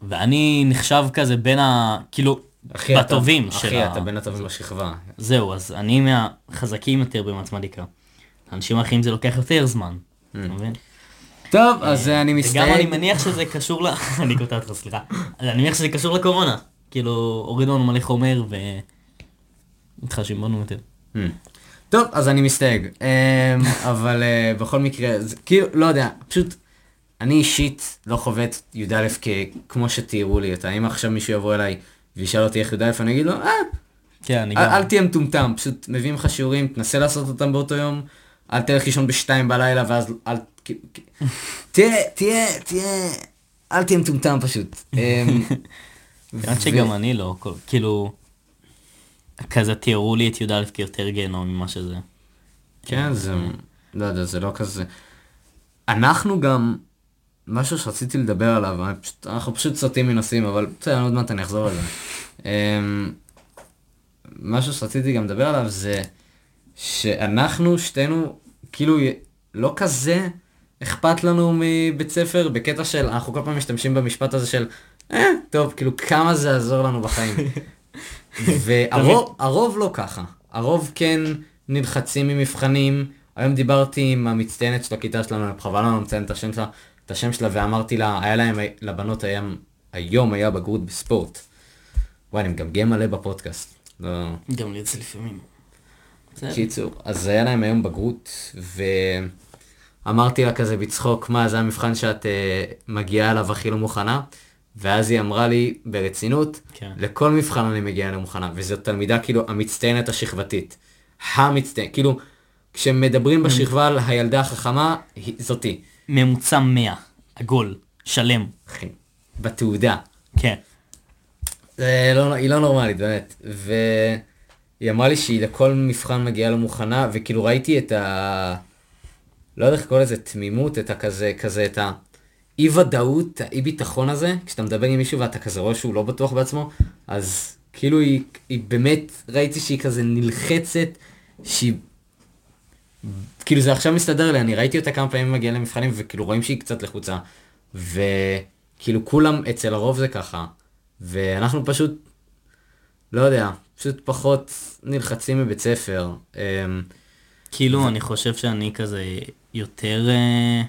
ואני נחשב כזה בין ה... כאילו, אחי, אתה- בטובים של אחי, ה... אתה בין הטובים בשכבה. זהו, אז אני מהחזקים יותר במתמטיקה. האנשים האחרים זה לוקח יותר זמן, אתה מבין? טוב, אז אה, אני וגם אני מסתייג. מניח שזה קשור ל... <laughs> אני קוטע אותך, סליחה. אני מניח שזה קשור לקורונה. כאילו, הורידו לנו מלא חומר ו... מתחשבים בנו יותר. Hmm. טוב, אז אני מסתייג. אמ, <laughs> אבל אה, בכל מקרה, זה כאילו, לא יודע, פשוט, אני אישית לא חווה את י"א כמו שתיארו לי אותה. אם עכשיו מישהו יבוא אליי וישאל אותי איך י"א, אני אגיד לו, אה, כן, אני אל גם... אל תהיה מטומטם, פשוט מביאים לך שיעורים, תנסה לעשות אותם באותו יום, אל תלך לישון בשתיים בלילה ואז אל... תהיה, תהיה, תהיה, אל תהיה מטומטם פשוט. אמ, האמת שגם אני לא, כאילו... כזה תיארו לי את י"א כיותר גיהנום ממה שזה. כן, זה, לא יודע, זה לא כזה. אנחנו גם, משהו שרציתי לדבר עליו, פשוט, אנחנו פשוט סוטים מנושאים, אבל בסדר, עוד מעט אני אחזור לזה. אמ, משהו שרציתי גם לדבר עליו זה שאנחנו שתינו, כאילו, לא כזה אכפת לנו מבית ספר, בקטע של, אנחנו כל פעם משתמשים במשפט הזה של, אה, טוב, כאילו, כמה זה יעזור לנו בחיים. <laughs> והרוב הרוב לא ככה. הרוב כן נלחצים ממבחנים. היום דיברתי עם המצטיינת של הכיתה שלנו, אני בכוונה לא מציין את השם שלה, את השם שלה, ואמרתי לה, היה להם, לבנות היום, היום היה בגרות בספורט. וואי, אני מגמגם מלא בפודקאסט. לא... גם לי זה לפעמים. קיצור, אז היה להם היום בגרות, ואמרתי לה כזה בצחוק, מה, זה המבחן שאת uh, מגיעה אליו הכי לא מוכנה? ואז היא אמרה לי ברצינות, כן. לכל מבחן אני מגיעה לא מוכנה, וזאת תלמידה כאילו המצטיינת השכבתית. המצטיינת, כאילו, כשמדברים בשכבה על הילדה החכמה, היא- זאתי, ממוצע 100, עגול, שלם. אחי, בתעודה. כן. זה לא, היא לא נורמלית, באמת. והיא אמרה לי שהיא לכל מבחן מגיעה לא מוכנה, וכאילו ראיתי את ה... לא יודע איך לקרוא לזה תמימות, את הכזה, כזה, את האי ודאות, האי ביטחון הזה, כשאתה מדבר עם מישהו ואתה כזה רואה שהוא לא בטוח בעצמו, אז כאילו היא, היא באמת, ראיתי שהיא כזה נלחצת, שהיא... כאילו זה עכשיו מסתדר לי, אני ראיתי אותה כמה פעמים מגיעה למבחנים, וכאילו רואים שהיא קצת לחוצה. וכאילו כולם, אצל הרוב זה ככה. ואנחנו פשוט, לא יודע, פשוט פחות נלחצים מבית ספר. אמ, כאילו, אני חושב שאני כזה יותר, אה,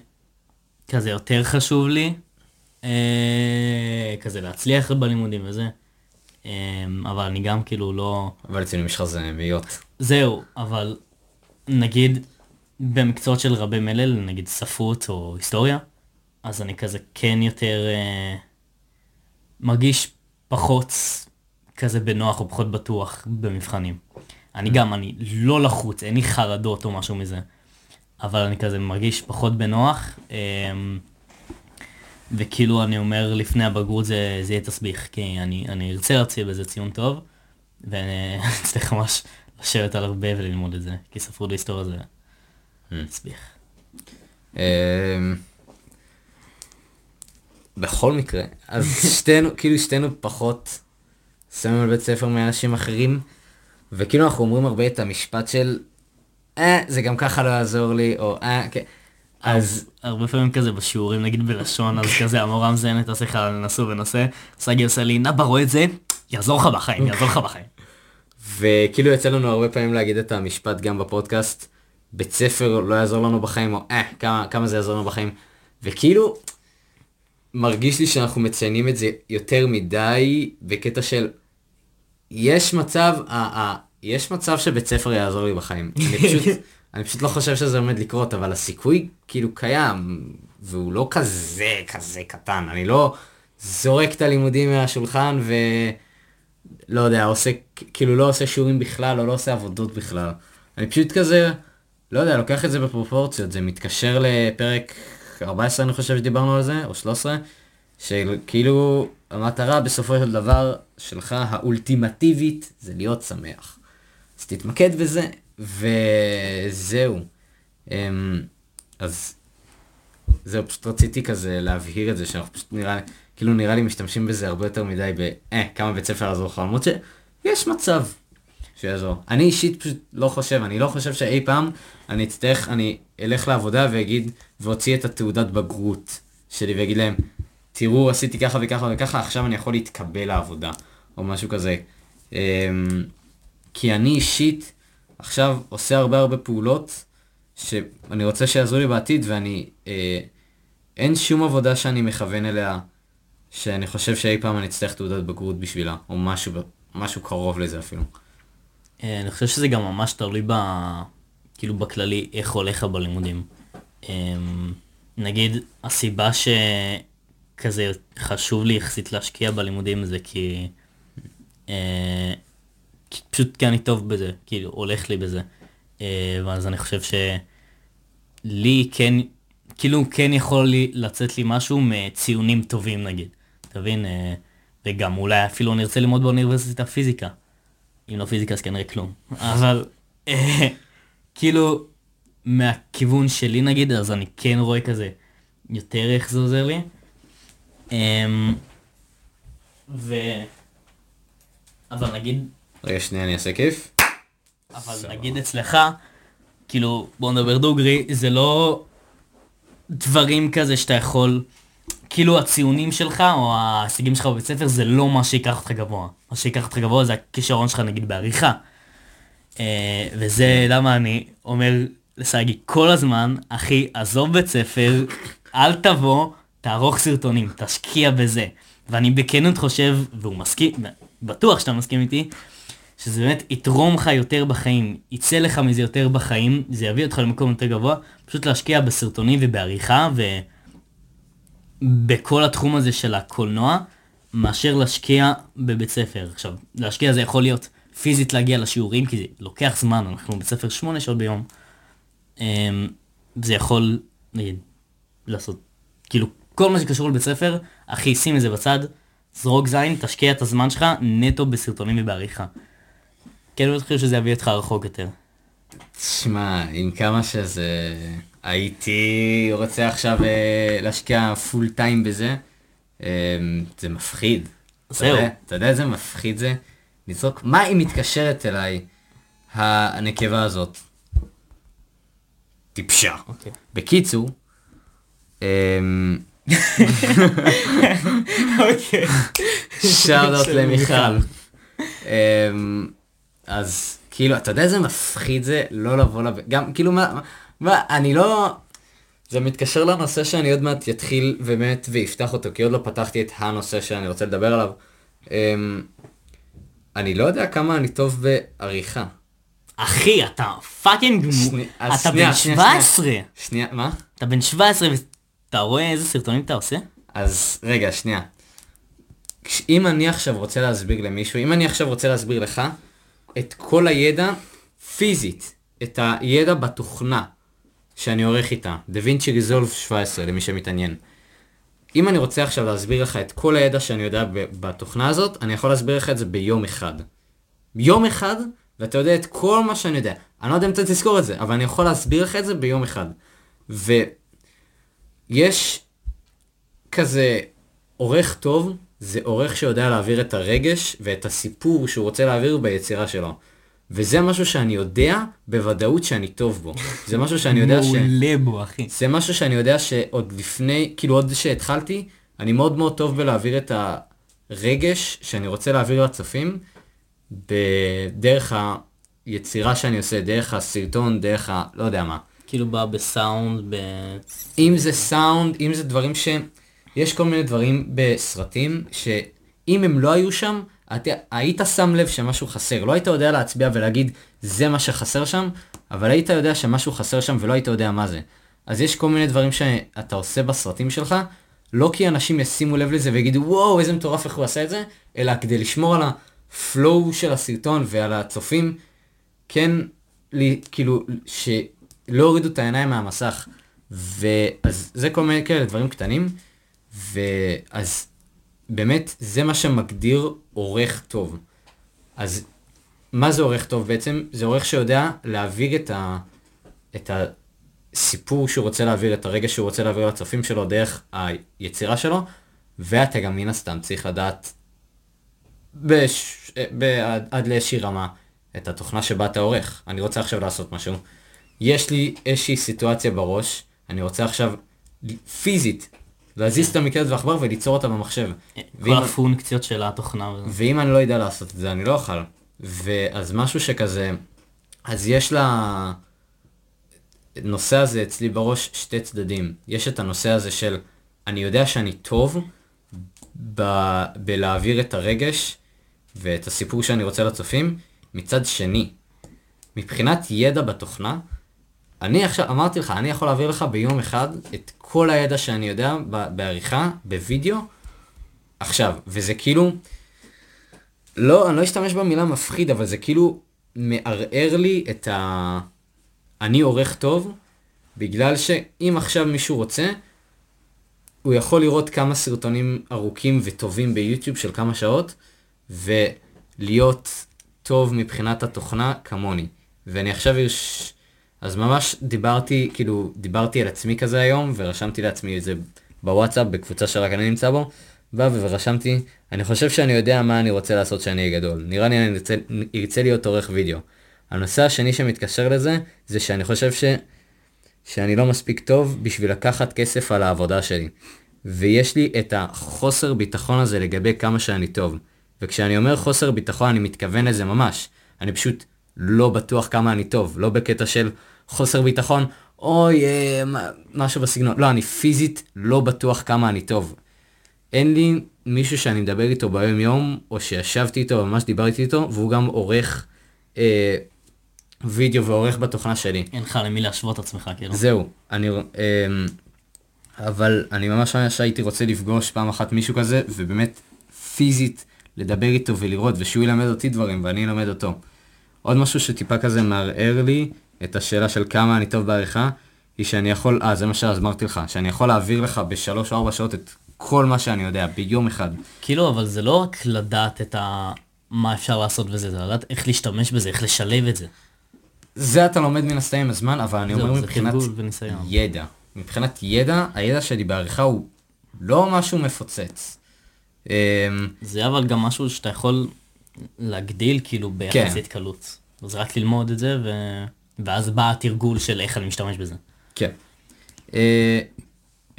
כזה יותר חשוב לי, אה, כזה להצליח בלימודים וזה. אה, אבל אני גם כאילו לא... אבל הציונים שלך זה מאיות. זהו, אבל נגיד, במקצועות של רבי מלל, נגיד ספרות או היסטוריה, אז אני כזה כן יותר אה, מרגיש פחות כזה בנוח או פחות בטוח במבחנים. אני גם, אני לא לחוץ, אין לי חרדות או משהו מזה, אבל אני כזה מרגיש פחות בנוח, אה, וכאילו אני אומר לפני הבגרות זה, זה יהיה תסביך, כי אני, אני ארצה להציע בזה ציון טוב, ואני <laughs> אצטרך ממש לשבת על הרבה וללמוד את זה, כי ספרות והיסטוריה זה תסביך. אמ, בכל מקרה, אז <laughs> שתינו, כאילו שתינו פחות שמים על בית ספר מאנשים אחרים, וכאילו אנחנו אומרים הרבה את המשפט של, אה, זה גם ככה לא יעזור לי, או אה, כן. אז הרבה פעמים כזה בשיעורים, נגיד בלשון, אז כזה המורה מזיינת את השיחה, נשוא ונושא, סגי עושה לי, נבא רואה את זה, יעזור לך בחיים, יעזור לך בחיים. וכאילו יוצא לנו הרבה פעמים להגיד את המשפט גם בפודקאסט, בית ספר לא יעזור לנו בחיים, או אה, כמה, כמה זה יעזור לנו בחיים. וכאילו, מרגיש לי שאנחנו מציינים את זה יותר מדי בקטע של, יש מצב, יש מצב שבית ספר יעזור לי בחיים. אני פשוט, <laughs> אני פשוט לא חושב שזה עומד לקרות, אבל הסיכוי כאילו קיים, והוא לא כזה כזה קטן. אני לא זורק את הלימודים מהשולחן ו... לא יודע, עושה, כאילו לא עושה שיעורים בכלל, או לא עושה עבודות בכלל. אני פשוט כזה, לא יודע, לוקח את זה בפרופורציות, זה מתקשר לפרק 14 אני חושב שדיברנו על זה, או 13, שכאילו המטרה בסופו של דבר שלך האולטימטיבית זה להיות שמח. אז תתמקד בזה, וזהו. אמ, אז זהו, פשוט רציתי כזה להבהיר את זה, שאנחנו פשוט נראה, כאילו נראה לי משתמשים בזה הרבה יותר מדי ב, אה, כמה בית ספר יעזור לך, למרות שיש מצב שיעזור. אני אישית פשוט לא חושב, אני לא חושב שאי פעם אני אצטרך, אני אלך לעבודה ואגיד, ואוציא את התעודת בגרות שלי ואגיד להם, תראו, עשיתי ככה וככה וככה, עכשיו אני יכול להתקבל לעבודה, או משהו כזה. כי אני אישית עכשיו עושה הרבה הרבה פעולות שאני רוצה שיעזרו לי בעתיד, ואני, אה, אין שום עבודה שאני מכוון אליה, שאני חושב שאי פעם אני אצטרך תעודת בגרות בשבילה, או משהו, משהו קרוב לזה אפילו. אה, אני חושב שזה גם ממש תלוי ב... כאילו בכללי איך הולך לך בלימודים. אה, נגיד, הסיבה שכזה חשוב לי יחסית להשקיע בלימודים זה כי... פשוט כי אני טוב בזה, כאילו, הולך לי בזה. אה, ואז אני חושב שלי כן, כאילו כן יכול לי לצאת לי משהו מציונים טובים נגיד. אתה מבין? אה, וגם אולי אפילו נרצה ללמוד באוניברסיטה פיזיקה. אם לא פיזיקה אז כנראה כלום. <laughs> אבל אה, כאילו מהכיוון שלי נגיד, אז אני כן רואה כזה יותר איך זה עוזר לי. אמ, ו... אבל נגיד, רגע, שנייה, אני אעשה כיף. אבל. נגיד אצלך, כאילו, בוא נדבר דוגרי, זה לא דברים כזה שאתה יכול, כאילו הציונים שלך או ההישגים שלך בבית ספר זה לא מה שיקח אותך גבוה. מה שיקח אותך גבוה זה הכישרון שלך נגיד בעריכה. אה, וזה למה אני אומר לסגי כל הזמן, אחי, עזוב בית ספר, אל תבוא, תערוך סרטונים, תשקיע בזה. ואני בכנות חושב, והוא מסכים, בטוח שאתה מסכים איתי, שזה באמת יתרום לך יותר בחיים, יצא לך מזה יותר בחיים, זה יביא אותך למקום יותר גבוה, פשוט להשקיע בסרטונים ובעריכה ובכל התחום הזה של הקולנוע, מאשר להשקיע בבית ספר. עכשיו, להשקיע זה יכול להיות פיזית להגיע לשיעורים, כי זה לוקח זמן, אנחנו בבית ספר שמונה שעות ביום. אמ, זה יכול, נגיד, לעשות, כאילו, כל מה שקשור לבית ספר, אחי, שים את זה בצד, זרוק זין, תשקיע את הזמן שלך נטו בסרטונים ובעריכה. אני חושב שזה יביא אותך רחוק יותר. תשמע, עם כמה שזה... הייתי רוצה עכשיו אה, להשקיע פול טיים בזה, אה, זה מפחיד. זהו. אתה יודע איזה מפחיד זה? לזרוק, מה היא מתקשרת אליי, הנקבה הזאת? טיפשה. אוקיי. בקיצור, אמ, אוקיי. <laughs> <laughs> של למיכל. אז כאילו, אתה יודע איזה מפחיד זה לא לבוא לב... גם כאילו מה, מה, אני לא... זה מתקשר לנושא שאני עוד מעט יתחיל ובאמת ויפתח אותו, כי עוד לא פתחתי את הנושא שאני רוצה לדבר עליו. אמ, אני לא יודע כמה אני טוב בעריכה. אחי, אתה פאקינג... שני- אז אתה שנייה, בן שנייה, 17. שנייה, מה? אתה בן 17 ואתה רואה איזה סרטונים אתה עושה? אז רגע, שנייה. אם אני עכשיו רוצה להסביר למישהו, אם אני עכשיו רוצה להסביר לך את כל הידע פיזית, את הידע בתוכנה שאני עורך איתה, דה וינצ'י ריזולף 17 למי שמתעניין. אם אני רוצה עכשיו להסביר לך את כל הידע שאני יודע בתוכנה הזאת, אני יכול להסביר לך את זה ביום אחד. יום אחד, ואתה יודע את כל מה שאני יודע. אני לא יודע אם אתה תזכור את זה, אבל אני יכול להסביר לך את זה ביום אחד. ויש כזה עורך טוב, זה עורך שיודע להעביר את הרגש ואת הסיפור שהוא רוצה להעביר ביצירה שלו. וזה משהו שאני יודע בוודאות שאני טוב בו. זה משהו שאני יודע ש... מעולה בו, אחי. זה משהו שאני יודע שעוד לפני, כאילו עוד שהתחלתי, אני מאוד מאוד טוב בלהעביר את הרגש שאני רוצה להעביר לצופים, בדרך היצירה שאני עושה, דרך הסרטון, דרך ה... לא יודע מה. כאילו בא בסאונד, ב... אם זה סאונד, אם זה דברים ש... יש כל מיני דברים בסרטים, שאם הם לא היו שם, את... היית שם לב שמשהו חסר. לא היית יודע להצביע ולהגיד, זה מה שחסר שם, אבל היית יודע שמשהו חסר שם ולא היית יודע מה זה. אז יש כל מיני דברים שאתה עושה בסרטים שלך, לא כי אנשים ישימו לב לזה ויגידו, וואו, איזה מטורף איך הוא עשה את זה, אלא כדי לשמור על הפלואו של הסרטון ועל הצופים, כן, לי, כאילו, שלא הורידו את העיניים מהמסך. ואז זה כל מיני כאלה דברים קטנים, ואז באמת זה מה שמגדיר עורך טוב. אז מה זה עורך טוב בעצם? זה עורך שיודע להעביר את, ה, את הסיפור שהוא רוצה להעביר, את הרגע שהוא רוצה להעביר לצופים שלו דרך היצירה שלו, ואתה גם מן הסתם צריך לדעת בש... ב... עד, עד לאיזושהי רמה את התוכנה שבה אתה עורך. אני רוצה עכשיו לעשות משהו. יש לי איזושהי סיטואציה בראש, אני רוצה עכשיו פיזית להזיז את המקלדת ועכבר וליצור אותה במחשב. כל הפונקציות של התוכנה. ואם אני לא יודע לעשות את זה, אני לא אוכל. ואז משהו שכזה, אז יש לנושא הזה אצלי בראש שתי צדדים. יש את הנושא הזה של, אני יודע שאני טוב ב... בלהעביר את הרגש ואת הסיפור שאני רוצה לצופים, מצד שני, מבחינת ידע בתוכנה, אני עכשיו, אמרתי לך, אני יכול להעביר לך ביום אחד את כל הידע שאני יודע בעריכה, בווידאו, עכשיו, וזה כאילו, לא, אני לא אשתמש במילה מפחיד, אבל זה כאילו מערער לי את ה... אני עורך טוב, בגלל שאם עכשיו מישהו רוצה, הוא יכול לראות כמה סרטונים ארוכים וטובים ביוטיוב של כמה שעות, ולהיות טוב מבחינת התוכנה כמוני. ואני עכשיו ארש... אז ממש דיברתי, כאילו, דיברתי על עצמי כזה היום, ורשמתי לעצמי את זה בוואטסאפ, בקבוצה שרק אני נמצא בו, בא ורשמתי, אני חושב שאני יודע מה אני רוצה לעשות כשאני אהיה גדול. נראה לי אני ארצה, ארצה להיות עורך וידאו. הנושא השני שמתקשר לזה, זה שאני חושב ש... שאני לא מספיק טוב בשביל לקחת כסף על העבודה שלי. ויש לי את החוסר ביטחון הזה לגבי כמה שאני טוב. וכשאני אומר חוסר ביטחון אני מתכוון לזה ממש. אני פשוט לא בטוח כמה אני טוב, לא בקטע של חוסר ביטחון, אוי, אה, משהו בסגנון. לא, אני פיזית לא בטוח כמה אני טוב. אין לי מישהו שאני מדבר איתו ביום יום, או שישבתי איתו, או ממש דיברתי איתו, והוא גם עורך אה, וידאו ועורך בתוכנה שלי. אין לך למי להשוות את עצמך, כאילו. זהו, אני, אמ, אבל אני ממש ממש הייתי רוצה לפגוש פעם אחת מישהו כזה, ובאמת פיזית לדבר איתו ולראות, ושהוא ילמד אותי דברים ואני אלמד אותו. עוד משהו שטיפה כזה מערער לי את השאלה של כמה אני טוב בעריכה, היא שאני יכול, אה, זה מה שאמרתי לך, שאני יכול להעביר לך בשלוש או ארבע שעות את כל מה שאני יודע, ביום אחד. כאילו, אבל זה לא רק לדעת את ה... מה אפשר לעשות וזה, זה לדעת איך להשתמש בזה, איך לשלב את זה. זה אתה לומד מן הסתם עם הזמן, אבל אני אומר מבחינת. ידע. מבחינת ידע, הידע שלי בעריכה הוא לא משהו מפוצץ. אמ, זה אבל גם משהו שאתה יכול להגדיל כאילו ביחסית קלות. אז רק ללמוד את זה, ו... ואז בא התרגול של איך אני משתמש בזה. כן. אה,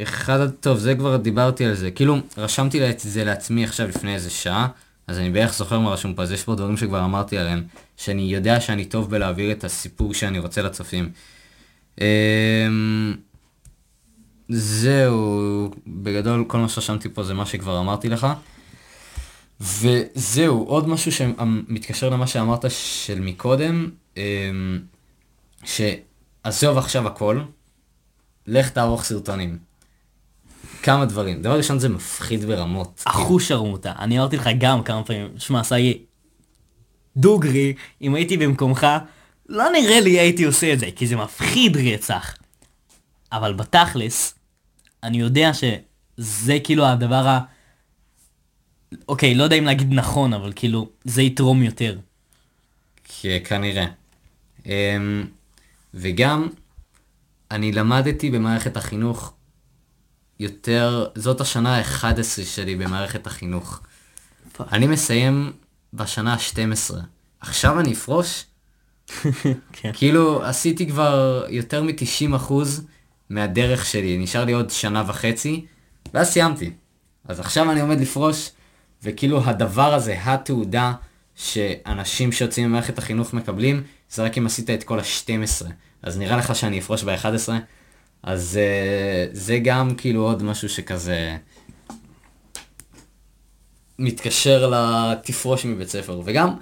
אחד, טוב, זה כבר דיברתי על זה. כאילו, רשמתי את זה לעצמי עכשיו לפני איזה שעה, אז אני בערך זוכר מה רשום פה, אז יש פה דברים שכבר אמרתי עליהם, שאני יודע שאני טוב בלהעביר את הסיפור שאני רוצה לצופים. אה, זהו, בגדול כל מה שרשמתי פה זה מה שכבר אמרתי לך. וזהו, עוד משהו שמתקשר למה שאמרת של מקודם, אמ, שעזוב עכשיו הכל, לך תערוך סרטונים. כמה דברים. דבר ראשון זה מפחיד ברמות. אחוז שרמוטה. אני אמרתי לך גם כמה פעמים, שמע, סגי, דוגרי, אם הייתי במקומך, לא נראה לי הייתי עושה את זה, כי זה מפחיד רצח. אבל בתכלס, אני יודע שזה כאילו הדבר ה... אוקיי, לא יודע אם להגיד נכון, אבל כאילו, זה יתרום יותר. כנראה. אמ, וגם, אני למדתי במערכת החינוך יותר, זאת השנה ה-11 שלי במערכת החינוך. אני מסיים בשנה ה-12. עכשיו אני אפרוש? <laughs> כן. כאילו, עשיתי כבר יותר מ-90% מהדרך שלי, נשאר לי עוד שנה וחצי, ואז סיימתי. אז עכשיו אני עומד לפרוש, וכאילו הדבר הזה, התעודה שאנשים שיוצאים ממערכת החינוך מקבלים, זה רק אם עשית את כל ה-12. אז נראה לך שאני אפרוש ב-11, אז uh, זה גם כאילו עוד משהו שכזה מתקשר לתפרוש מבית ספר, וגם,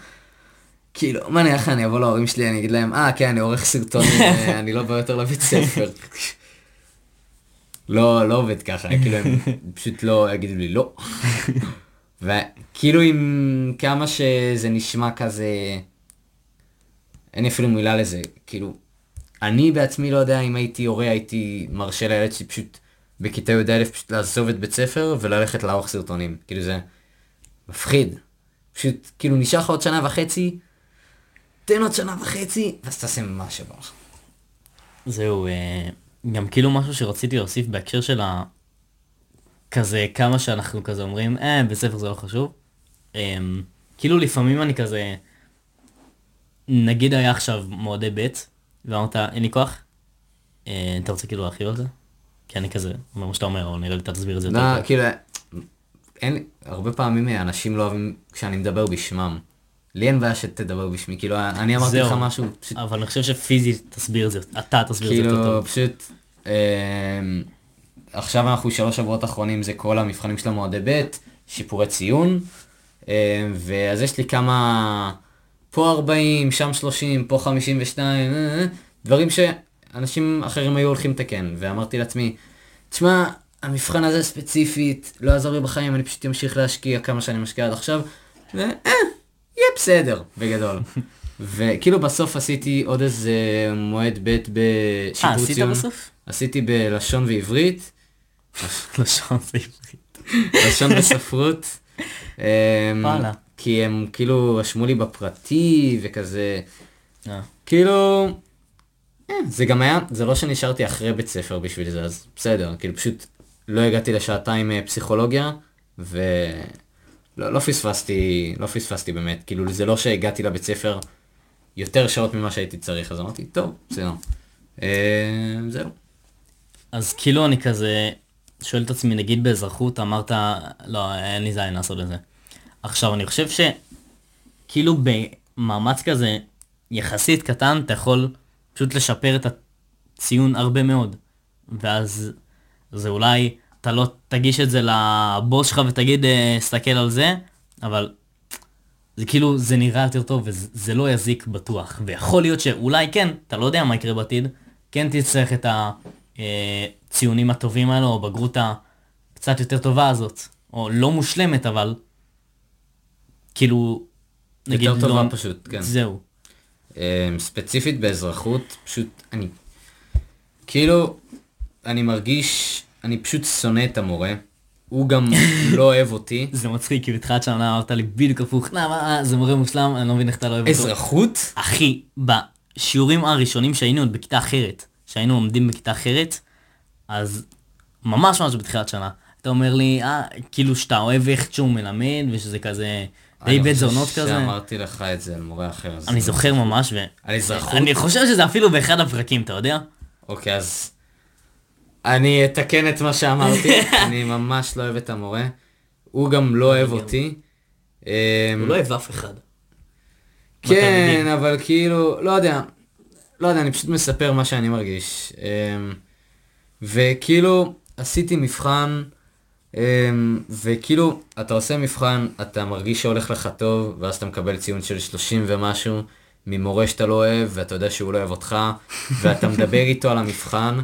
כאילו, מה נראה לך, אני אבוא להורים שלי, אני אגיד להם, אה, כן, אני עורך סרטונים, אה, <laughs> אני לא בא יותר לבית ספר. לא, לא עובד ככה, כאילו הם <laughs> פשוט לא יגידו לי לא. וכאילו עם כמה שזה נשמע כזה, אין אפילו מילה לזה, כאילו, אני בעצמי לא יודע אם הייתי הורה, הייתי מרשה לילד שלי פשוט בכיתה י"א פשוט לעזוב את בית ספר וללכת לערוך סרטונים, כאילו זה מפחיד. פשוט, כאילו נשאר לך עוד שנה וחצי, תן עוד שנה וחצי, ואז תעשה מה שבא לך. זהו, אה, גם כאילו משהו שרציתי להוסיף בהקשר של ה... כזה כמה שאנחנו כזה אומרים, אה, בית ספר זה לא חשוב. אה, כאילו לפעמים אני כזה, נגיד היה עכשיו מועדי ב' ואמרת, אין לי כוח, אה, אתה רוצה כאילו להרחיב על זה? כי אני כזה, אומר מה שאתה אומר, אבל נראה לי אתה תסביר את זה לא. כאילו, אין, הרבה פעמים אנשים לא אוהבים כשאני מדבר בשמם. לי אין בעיה שתדבר בשמי, כאילו, אני אמרתי. לך משהו, פשוט אבל אני חושב שפיזית תסביר את זה, אתה תסביר את זה יותר כאילו, טוב. פשוט, אמ, עכשיו אנחנו שלוש שבועות אחרונים, זה כל המבחנים של המועדי ב', שיפורי ציון, אמ, ואז יש לי כמה, פה 40, שם 30, פה 52, אה, אה, דברים שאנשים אחרים היו הולכים לתקן, ואמרתי לעצמי, תשמע, המבחן הזה ספציפית, לא יעזור לי בחיים, אני פשוט אמשיך להשקיע כמה שאני משקיע עד עכשיו, ואה, יהיה בסדר, בגדול. <laughs> וכאילו בסוף עשיתי עוד איזה מועד ב' אה, בשיפור עשית ציון. בסוף? עשיתי בלשון ועברית, לשון זה עברית. לשון וספרות. אמ, וואלה. כי הם כאילו רשמו לי בפרטי וכזה, אה. כאילו, אה, זה גם היה, זה לא שנשארתי אחרי בית ספר בשביל זה, אז בסדר, כאילו פשוט לא הגעתי לשעתיים אה, פסיכולוגיה, ולא לא פספסתי, לא פספסתי באמת, כאילו זה לא שהגעתי לבית ספר יותר שעות ממה שהייתי צריך, אז אמרתי, טוב, בסדר. אה, זהו. אז כאילו אני כזה שואל את עצמי, נגיד באזרחות אמרת, לא, אין לי זין לעשות את זה. עכשיו, אני חושב שכאילו במאמץ כזה יחסית קטן, אתה יכול פשוט לשפר את הציון הרבה מאוד. ואז זה אולי, אתה לא תגיש את זה לבוס שלך ותגיד, "אה, סתכל על זה, אבל זה כאילו, זה נראה יותר טוב וזה לא יזיק בטוח. ויכול להיות שאולי כן, אתה לא יודע מה יקרה בעתיד, כן תצטרך את הציונים הטובים האלו, או בגרות הקצת יותר טובה הזאת. או לא מושלמת, אבל כאילו, נגיד יותר טובה לא... פשוט, כן. זהו. אמ, ספציפית באזרחות, פשוט אני, כאילו, אני מרגיש, אני פשוט שונא את המורה, הוא גם <laughs> לא אוהב אותי. זה מצחיק, כי בתחילת שנה אמרת לי בדיוק הפוך, למה, זה מורה מושלם, אני לא מבין איך אתה לא אוהב אותו. אזרחות? אחי, בשיעורים הראשונים שהיינו עוד בכיתה אחרת, שהיינו לומדים בכיתה אחרת, אז ממש ממש בתחילת שנה, אתה אומר לי, אה, כאילו שאתה אוהב איך שהוא מלמד, ושזה כזה די בית זונות אני כזה. חושב שאמרתי לך את זה על מורה אחר. אני זוכר ממש, ו... על אזרחות? אני חושב שזה אפילו באחד הפרקים, אתה יודע? אוקיי, אז אני אתקן את מה שאמרתי, <laughs> אני ממש לא אוהב את המורה, הוא גם לא אוהב אותי. אמ, הוא לא אוהב אף אחד. כן. אבל כאילו, לא יודע, לא יודע, אני פשוט מספר מה שאני מרגיש. אמ, וכאילו, עשיתי מבחן אמ, וכאילו, אתה עושה מבחן, אתה מרגיש שהולך לך טוב, ואז אתה מקבל ציון של 30 ומשהו, ממורה שאתה לא אוהב, ואתה יודע שהוא לא אוהב אותך, <laughs> ואתה מדבר איתו על המבחן,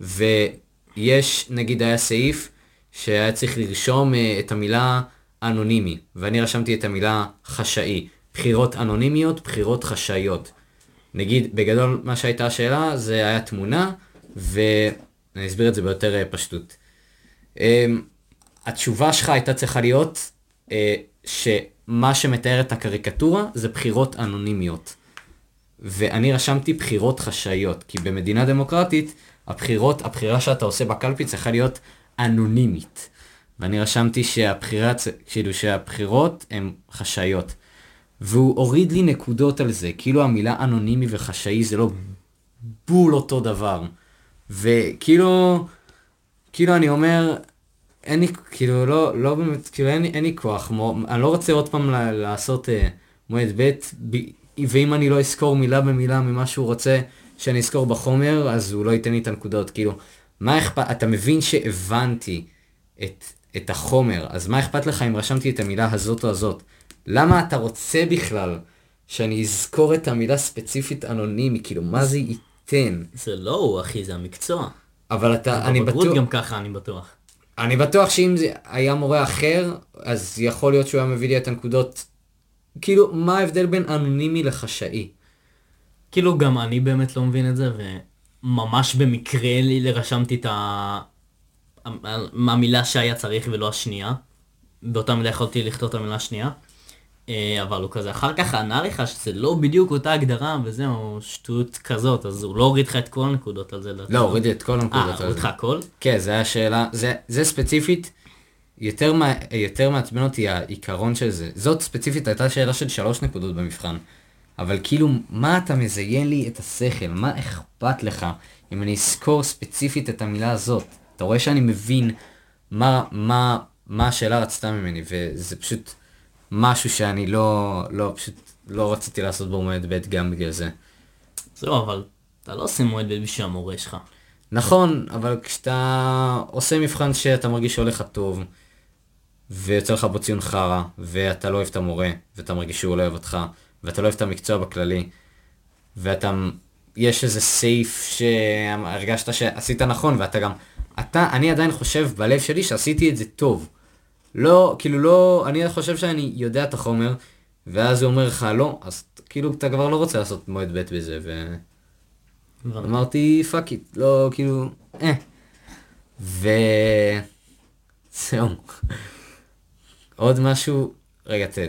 ויש, נגיד היה סעיף, שהיה צריך לרשום אה, את המילה אנונימי, ואני רשמתי את המילה חשאי. בחירות אנונימיות, בחירות חשאיות. נגיד, בגדול מה שהייתה השאלה, זה היה תמונה, ואני אסביר את זה ביותר אה, פשטות. אמ, התשובה שלך הייתה צריכה להיות אה, שמה שמתאר את הקריקטורה זה בחירות אנונימיות. ואני רשמתי בחירות חשאיות, כי במדינה דמוקרטית, הבחירות, הבחירה שאתה עושה בקלפי צריכה להיות אנונימית. ואני רשמתי שהבחירה, כאילו שהבחירות הן חשאיות. והוא הוריד לי נקודות על זה, כאילו המילה אנונימי וחשאי זה לא בול אותו דבר. וכאילו, כאילו אני אומר, אין לי, כאילו לא, לא באמת, כאילו אין, אין לי כוח, מו, אני לא רוצה עוד פעם ל, לעשות אה, מועד ב', ב, ואם אני לא אזכור מילה במילה ממה שהוא רוצה שאני אזכור בחומר, אז הוא לא ייתן לי את הנקודות, כאילו, מה אכפת, אתה מבין שהבנתי את, את החומר, אז מה אכפת לך אם רשמתי את המילה הזאת או הזאת? למה אתה רוצה בכלל שאני אזכור את המילה ספציפית אנונימי, כאילו, מה זה ייתן? זה לא הוא, אחי, זה המקצוע. אבל אתה, אני בטוח... בבגרות גם ככה, אני בטוח. אני בטוח שאם זה היה מורה אחר, אז יכול להיות שהוא היה מביא לי את הנקודות. כאילו, מה ההבדל בין אנונימי לחשאי? כאילו, גם אני באמת לא מבין את זה, וממש במקרה לי רשמתי את ה... המילה שהיה צריך ולא השנייה. באותה מילה יכולתי לכתוב את המילה השנייה. אה, אבל הוא כזה אחר כך ענה לך שזה לא בדיוק אותה הגדרה וזהו, שטות כזאת, אז הוא לא הוריד לך את כל הנקודות על זה. לא, הוריד את כל הנקודות אה, על זה. הוריד לך הכל? כן, זה היה שאלה, זה, זה ספציפית, יותר, מה, יותר מעצבן אותי העיקרון של זה. זאת ספציפית הייתה שאלה של שלוש נקודות במבחן. אבל כאילו, מה אתה מזיין לי את השכל? מה אכפת לך אם אני אזכור ספציפית את המילה הזאת? אתה רואה שאני מבין מה, מה, מה השאלה רצתה ממני, וזה פשוט משהו שאני לא, לא, פשוט לא רציתי לעשות בו מועד ב' גם בגלל זה. זהו, אבל אתה לא עושה מועד ב' בשביל המורה שלך. נכון, אבל כשאתה עושה מבחן שאתה מרגיש שהולך לך טוב, ויוצא לך בו ציון חרא, ואתה לא אוהב את המורה, ואתה מרגיש שהוא לא אוהב אותך, ואתה לא אוהב את המקצוע בכללי, ואתה, יש איזה סעיף שהרגשת שעשית נכון, ואתה גם, אתה, אני עדיין חושב בלב שלי שעשיתי את זה טוב. לא, כאילו לא, אני חושב שאני יודע את החומר, ואז הוא אומר לך לא, אז כאילו אתה כבר לא רוצה לעשות מועד ב' בזה, ו... אמרתי fuck it, לא, כאילו, אה. ו... זהו. עוד משהו, רגע, תן.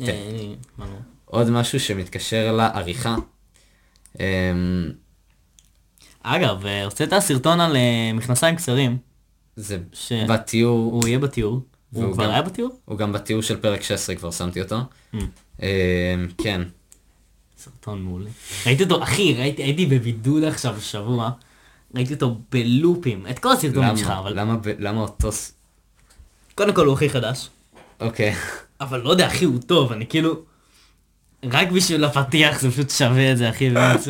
אה? עוד משהו שמתקשר לעריכה. אמ, אגב, אה, הוצאת סרטון על אה, מכנסיים קצרים, זה ש- בתיאור, הוא יהיה בתיאור. הוא כבר גם- היה בתיאור? הוא גם בתיאור של פרק 16 כבר שמתי אותו. Mm. אמ, כן. סרטון מעולה. ראיתי אותו, אחי, ראיתי, הייתי בבידוד עכשיו שבוע, ראיתי אותו בלופים, את כל הסרטונים שלך, אבל למה, למה אותו... קודם כל הוא הכי חדש, אוקיי. אבל לא יודע, אחי, הוא טוב, אני כאילו, רק בשביל הפתיח זה פשוט שווה את זה, אחי, באמת.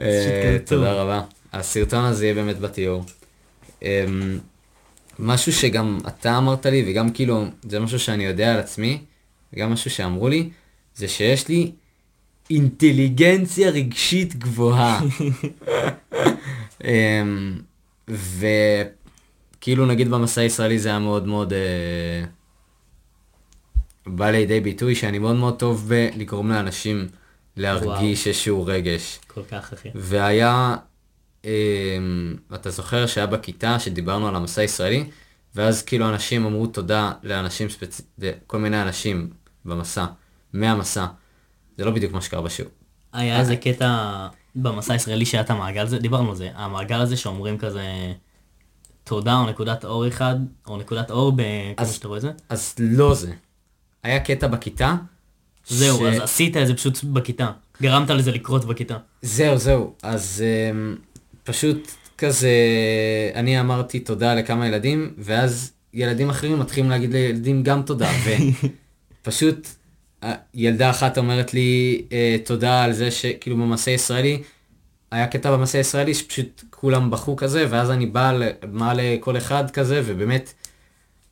אה. תודה רבה. הסרטון הזה יהיה באמת בתיאור. משהו שגם אתה אמרת לי, וגם כאילו, זה משהו שאני יודע על עצמי, וגם משהו שאמרו לי, זה שיש לי אינטליגנציה רגשית גבוהה. <laughs> אמ, וכאילו נגיד במסע הישראלי זה היה מאוד מאוד אה, בא לידי ביטוי שאני מאוד מאוד טוב בלגרום לאנשים להרגיש איזשהו רגש. כל כך, אחי. והיה, אתה זוכר שהיה בכיתה שדיברנו על המסע הישראלי, ואז כאילו אנשים אמרו תודה לאנשים ספצ... לכל מיני אנשים במסע, מהמסע. זה לא בדיוק מה שקרה בשיעור. היה איזה קטע במסע הישראלי שהיה את המעגל הזה, דיברנו על זה, המעגל הזה שאומרים כזה תודה או נקודת אור אחד, או נקודת אור, ב- כמו שאתה רואה את זה. אז לא זה. היה קטע בכיתה. זהו, ש- אז עשית את זה פשוט בכיתה. גרמת לזה לקרות בכיתה. זהו, זהו. אז um, פשוט כזה, אני אמרתי תודה לכמה ילדים, ואז ילדים אחרים מתחילים להגיד לילדים גם תודה, ופשוט <laughs> ילדה אחת אומרת לי אה, תודה על זה שכאילו במסע ישראלי, היה קטע במסע ישראלי שפשוט כולם בכו כזה, ואז אני בא, ל- בא לכל אחד כזה, ובאמת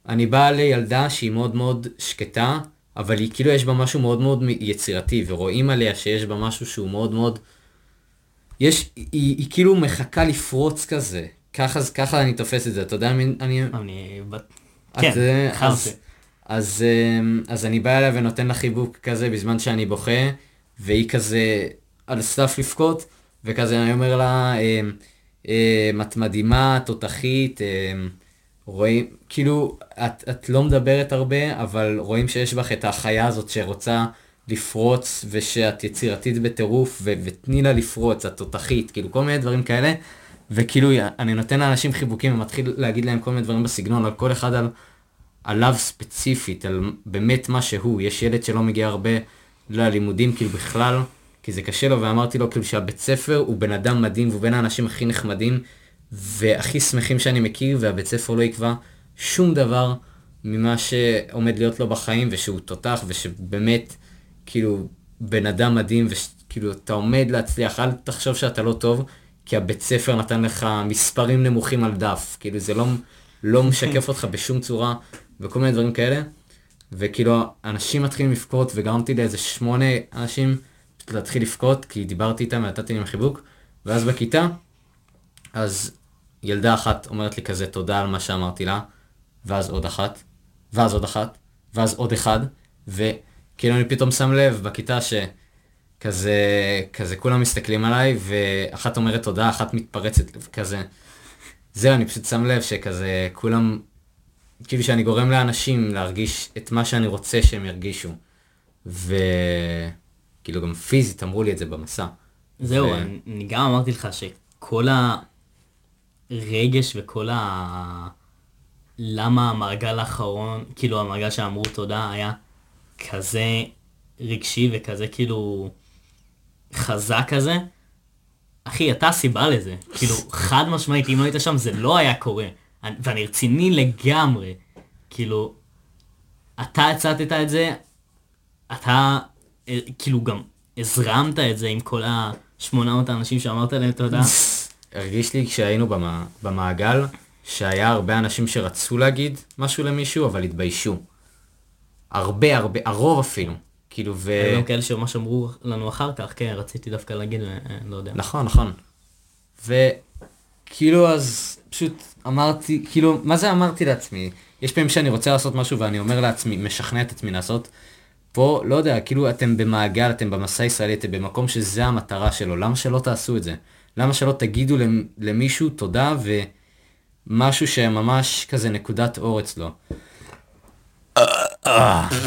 אני בא לילדה שהיא מאוד מאוד שקטה, אבל היא כאילו יש בה משהו מאוד מאוד יצירתי, ורואים עליה שיש בה משהו שהוא מאוד מאוד... יש, היא, היא כאילו מחכה לפרוץ כזה. ככה, ככה אני תופס את זה, אתה יודע, אני... אני... אני... כן, אז, אז, אמ, אז אני בא אליה ונותן לה חיבוק כזה בזמן שאני בוכה, והיא כזה על סף לבכות, וכזה אני אומר לה, אמ, את מדהימה, תותחית, רואים, כאילו, את, את לא מדברת הרבה, אבל רואים שיש בך את החיה הזאת שרוצה לפרוץ, ושאת יצירתית בטירוף, ו- ותני לה לפרוץ, את תותחית, כאילו כל מיני דברים כאלה. וכאילו אני נותן לאנשים חיבוקים ומתחיל להגיד להם כל מיני דברים בסגנון, על כל אחד על, עליו ספציפית, על באמת מה שהוא. יש ילד שלא מגיע הרבה ללימודים, כאילו בכלל, כי זה קשה לו, ואמרתי לו כאילו שהבית ספר הוא בן אדם מדהים, והוא בין האנשים הכי נחמדים והכי שמחים שאני מכיר, והבית ספר לא יקבע שום דבר ממה שעומד להיות לו בחיים, ושהוא תותח, ושבאמת, כאילו, בן אדם מדהים, וכאילו, אתה עומד להצליח, אל תחשוב שאתה לא טוב, כי הבית ספר נתן לך מספרים נמוכים על דף, כאילו, זה לא, לא משקף אותך בשום צורה, וכל מיני דברים כאלה. וכאילו, אנשים מתחילים לבכות, וגרמתי לאיזה שמונה אנשים להתחיל לבכות, כי דיברתי איתם ונתתי להם חיבוק, ואז בכיתה, אז ילדה אחת אומרת לי כזה תודה על מה שאמרתי לה, ואז עוד אחת, ואז עוד אחת, ואז עוד אחד, וכאילו אני פתאום שם לב בכיתה שכזה, כזה כולם מסתכלים עליי, ואחת אומרת תודה, אחת מתפרצת, כזה. זהו, אני פשוט שם לב שכזה כולם, כאילו שאני גורם לאנשים להרגיש את מה שאני רוצה שהם ירגישו. וכאילו גם פיזית אמרו לי את זה במסע. זהו, ו... אני גם אמרתי לך שכל. הרגש וכל ה... למה המעגל האחרון, כאילו המעגל שאמרו תודה היה כזה רגשי וכזה כאילו חזק כזה. אחי, אתה הסיבה לזה. כאילו, חד משמעית, אם לא היית שם זה לא היה קורה. ואני רציני לגמרי. כאילו, אתה הצטת את זה, אתה אה, כאילו גם הזרמת את זה עם כל השמונה מאות האנשים שאמרת להם תודה. <laughs> הרגיש לי כשהיינו במע... במעגל, שהיה הרבה אנשים שרצו להגיד משהו למישהו, אבל התביישו. הרבה הרבה, הרוב אפילו. כאילו ו... היו כאלה שממש אמרו לנו אחר כך, כן, רציתי דווקא להגיד, אה, לא יודע. נכון, נכון. וכאילו אז פשוט אמרתי, כאילו, מה זה אמרתי לעצמי? יש פעמים שאני רוצה לעשות משהו ואני אומר לעצמי, משכנע את עצמי לעשות. פה, לא יודע, כאילו אתם במעגל, אתם במסע ישראלי, אתם במקום שזה המטרה שלו, למה שלא תעשו את זה? למה שלא תגידו למישהו תודה ומשהו שממש כזה נקודת אור אצלו.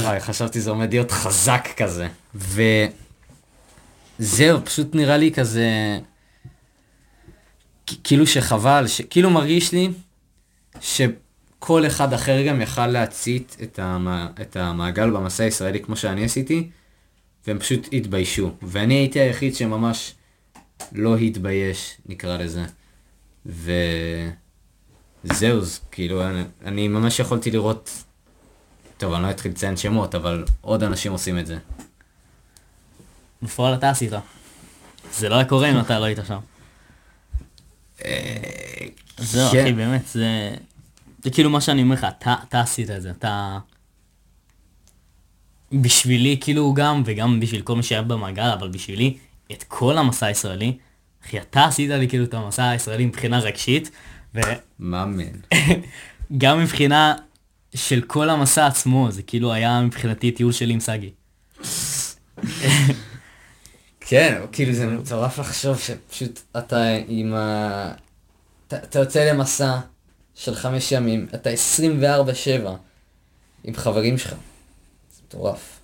וואי, חשבתי זה עומד להיות חזק כזה. וזהו, פשוט נראה לי כזה... כאילו שחבל, כאילו מרגיש לי שכל אחד אחר גם יכל להצית את, המ... את המעגל במסע הישראלי כמו שאני עשיתי, והם פשוט התביישו. ואני הייתי היחיד שממש לא התבייש, נקרא לזה. וזהו, כאילו, אני, אני ממש יכולתי לראות, טוב, אני לא אתחיל לציין שמות, אבל עוד אנשים עושים את זה. בפועל אתה עשית. זה לא היה קורה אם אתה לא היית שם. אה, זהו, כן. אחי, באמת, זה... זה כאילו מה שאני אומר לך, אתה, אתה עשית את זה, אתה... בשבילי, כאילו גם, וגם בשביל כל מי שהיה במעגל, אבל בשבילי, את כל המסע הישראלי. אחי, אתה עשית לי כאילו את המסע הישראלי מבחינה רגשית, ו... מאמן. <laughs> גם מבחינה של כל המסע עצמו, זה כאילו היה מבחינתי טיול שלי עם סגי. כן, כאילו זה מטורף לחשוב שפשוט אתה עם ה... אתה, אתה יוצא למסע של חמש ימים, אתה 24-7 עם חברים שלך. זה מטורף.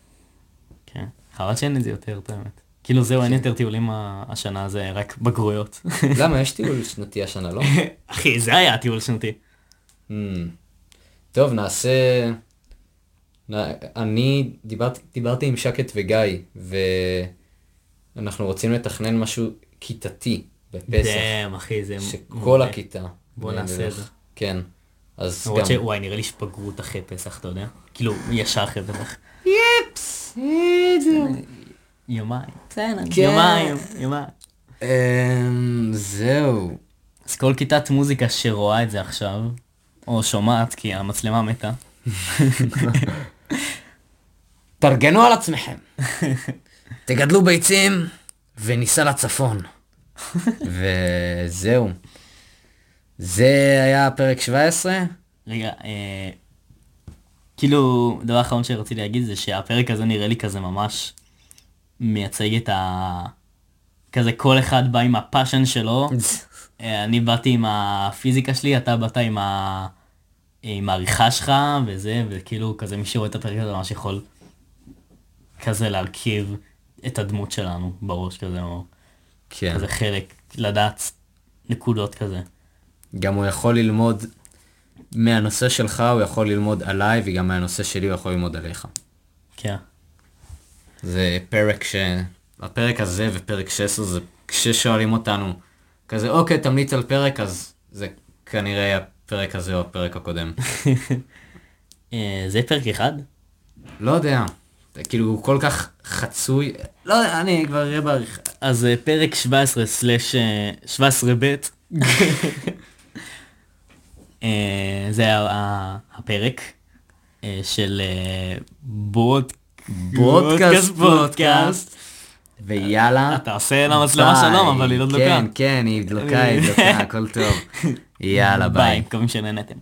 כן, חבל שאין את זה יותר, את האמת. כאילו זהו, אין יותר טיולים השנה, זה רק בגרויות. למה? יש טיול שנתי השנה, לא? <laughs> אחי, זה היה טיול שנתי. טוב, נעשה... אני דיברתי עם שקט וגיא, ואנחנו רוצים לתכנן משהו כיתתי בפסח. דאם, אחי, זה... שכל הכיתה. בוא נעשה את זה. כן. אז גם... וואי, נראה לי שבגרות אחרי פסח, אתה יודע? כאילו, ישר אחרי פסח. יפס, יומיים. בסדר. כן. יומיים, יומיים. אמ, זהו. אז כל כיתת מוזיקה שרואה את זה עכשיו, או שומעת, כי המצלמה מתה. תארגנו על עצמכם. תגדלו ביצים וניסע לצפון. וזהו. זה היה פרק 17? רגע, אה, כאילו, דבר אחרון שרציתי להגיד זה שהפרק הזה נראה לי כזה ממש מייצג את ה... כזה כל אחד בא עם הפאשן שלו. <laughs> אני באתי עם הפיזיקה שלי, אתה באת עם, ה... עם העריכה שלך וזה, וכאילו כזה מי שרואה את הפרק הזה ממש יכול כזה להרכיב את הדמות שלנו בראש כזה, או כן. כזה חלק, לדעת נקודות כזה. גם הוא יכול ללמוד מהנושא שלך, הוא יכול ללמוד עליי, וגם מהנושא שלי הוא יכול ללמוד עליך. כן. זה פרק ש... הפרק הזה ופרק 16 זה כששואלים אותנו כזה, אוקיי, תמליץ על פרק, אז זה כנראה הפרק הזה או הפרק הקודם. <laughs> אה, זה פרק אחד? לא יודע, זה כאילו הוא כל כך חצוי, לא יודע, אני כבר אראה בעריכה. אז אה, פרק 17 סלאש 17 ב' אה, זה היה הפרק של בוד... בודקאסט פודקאסט. ויאללה. אתה עושה למצלמה ביי. שלום, אבל היא לא דלוקה. כן, כן, היא דלוקה, היא דלוקה, הכל טוב. יאללה, ביי. מקווים שנהנתם.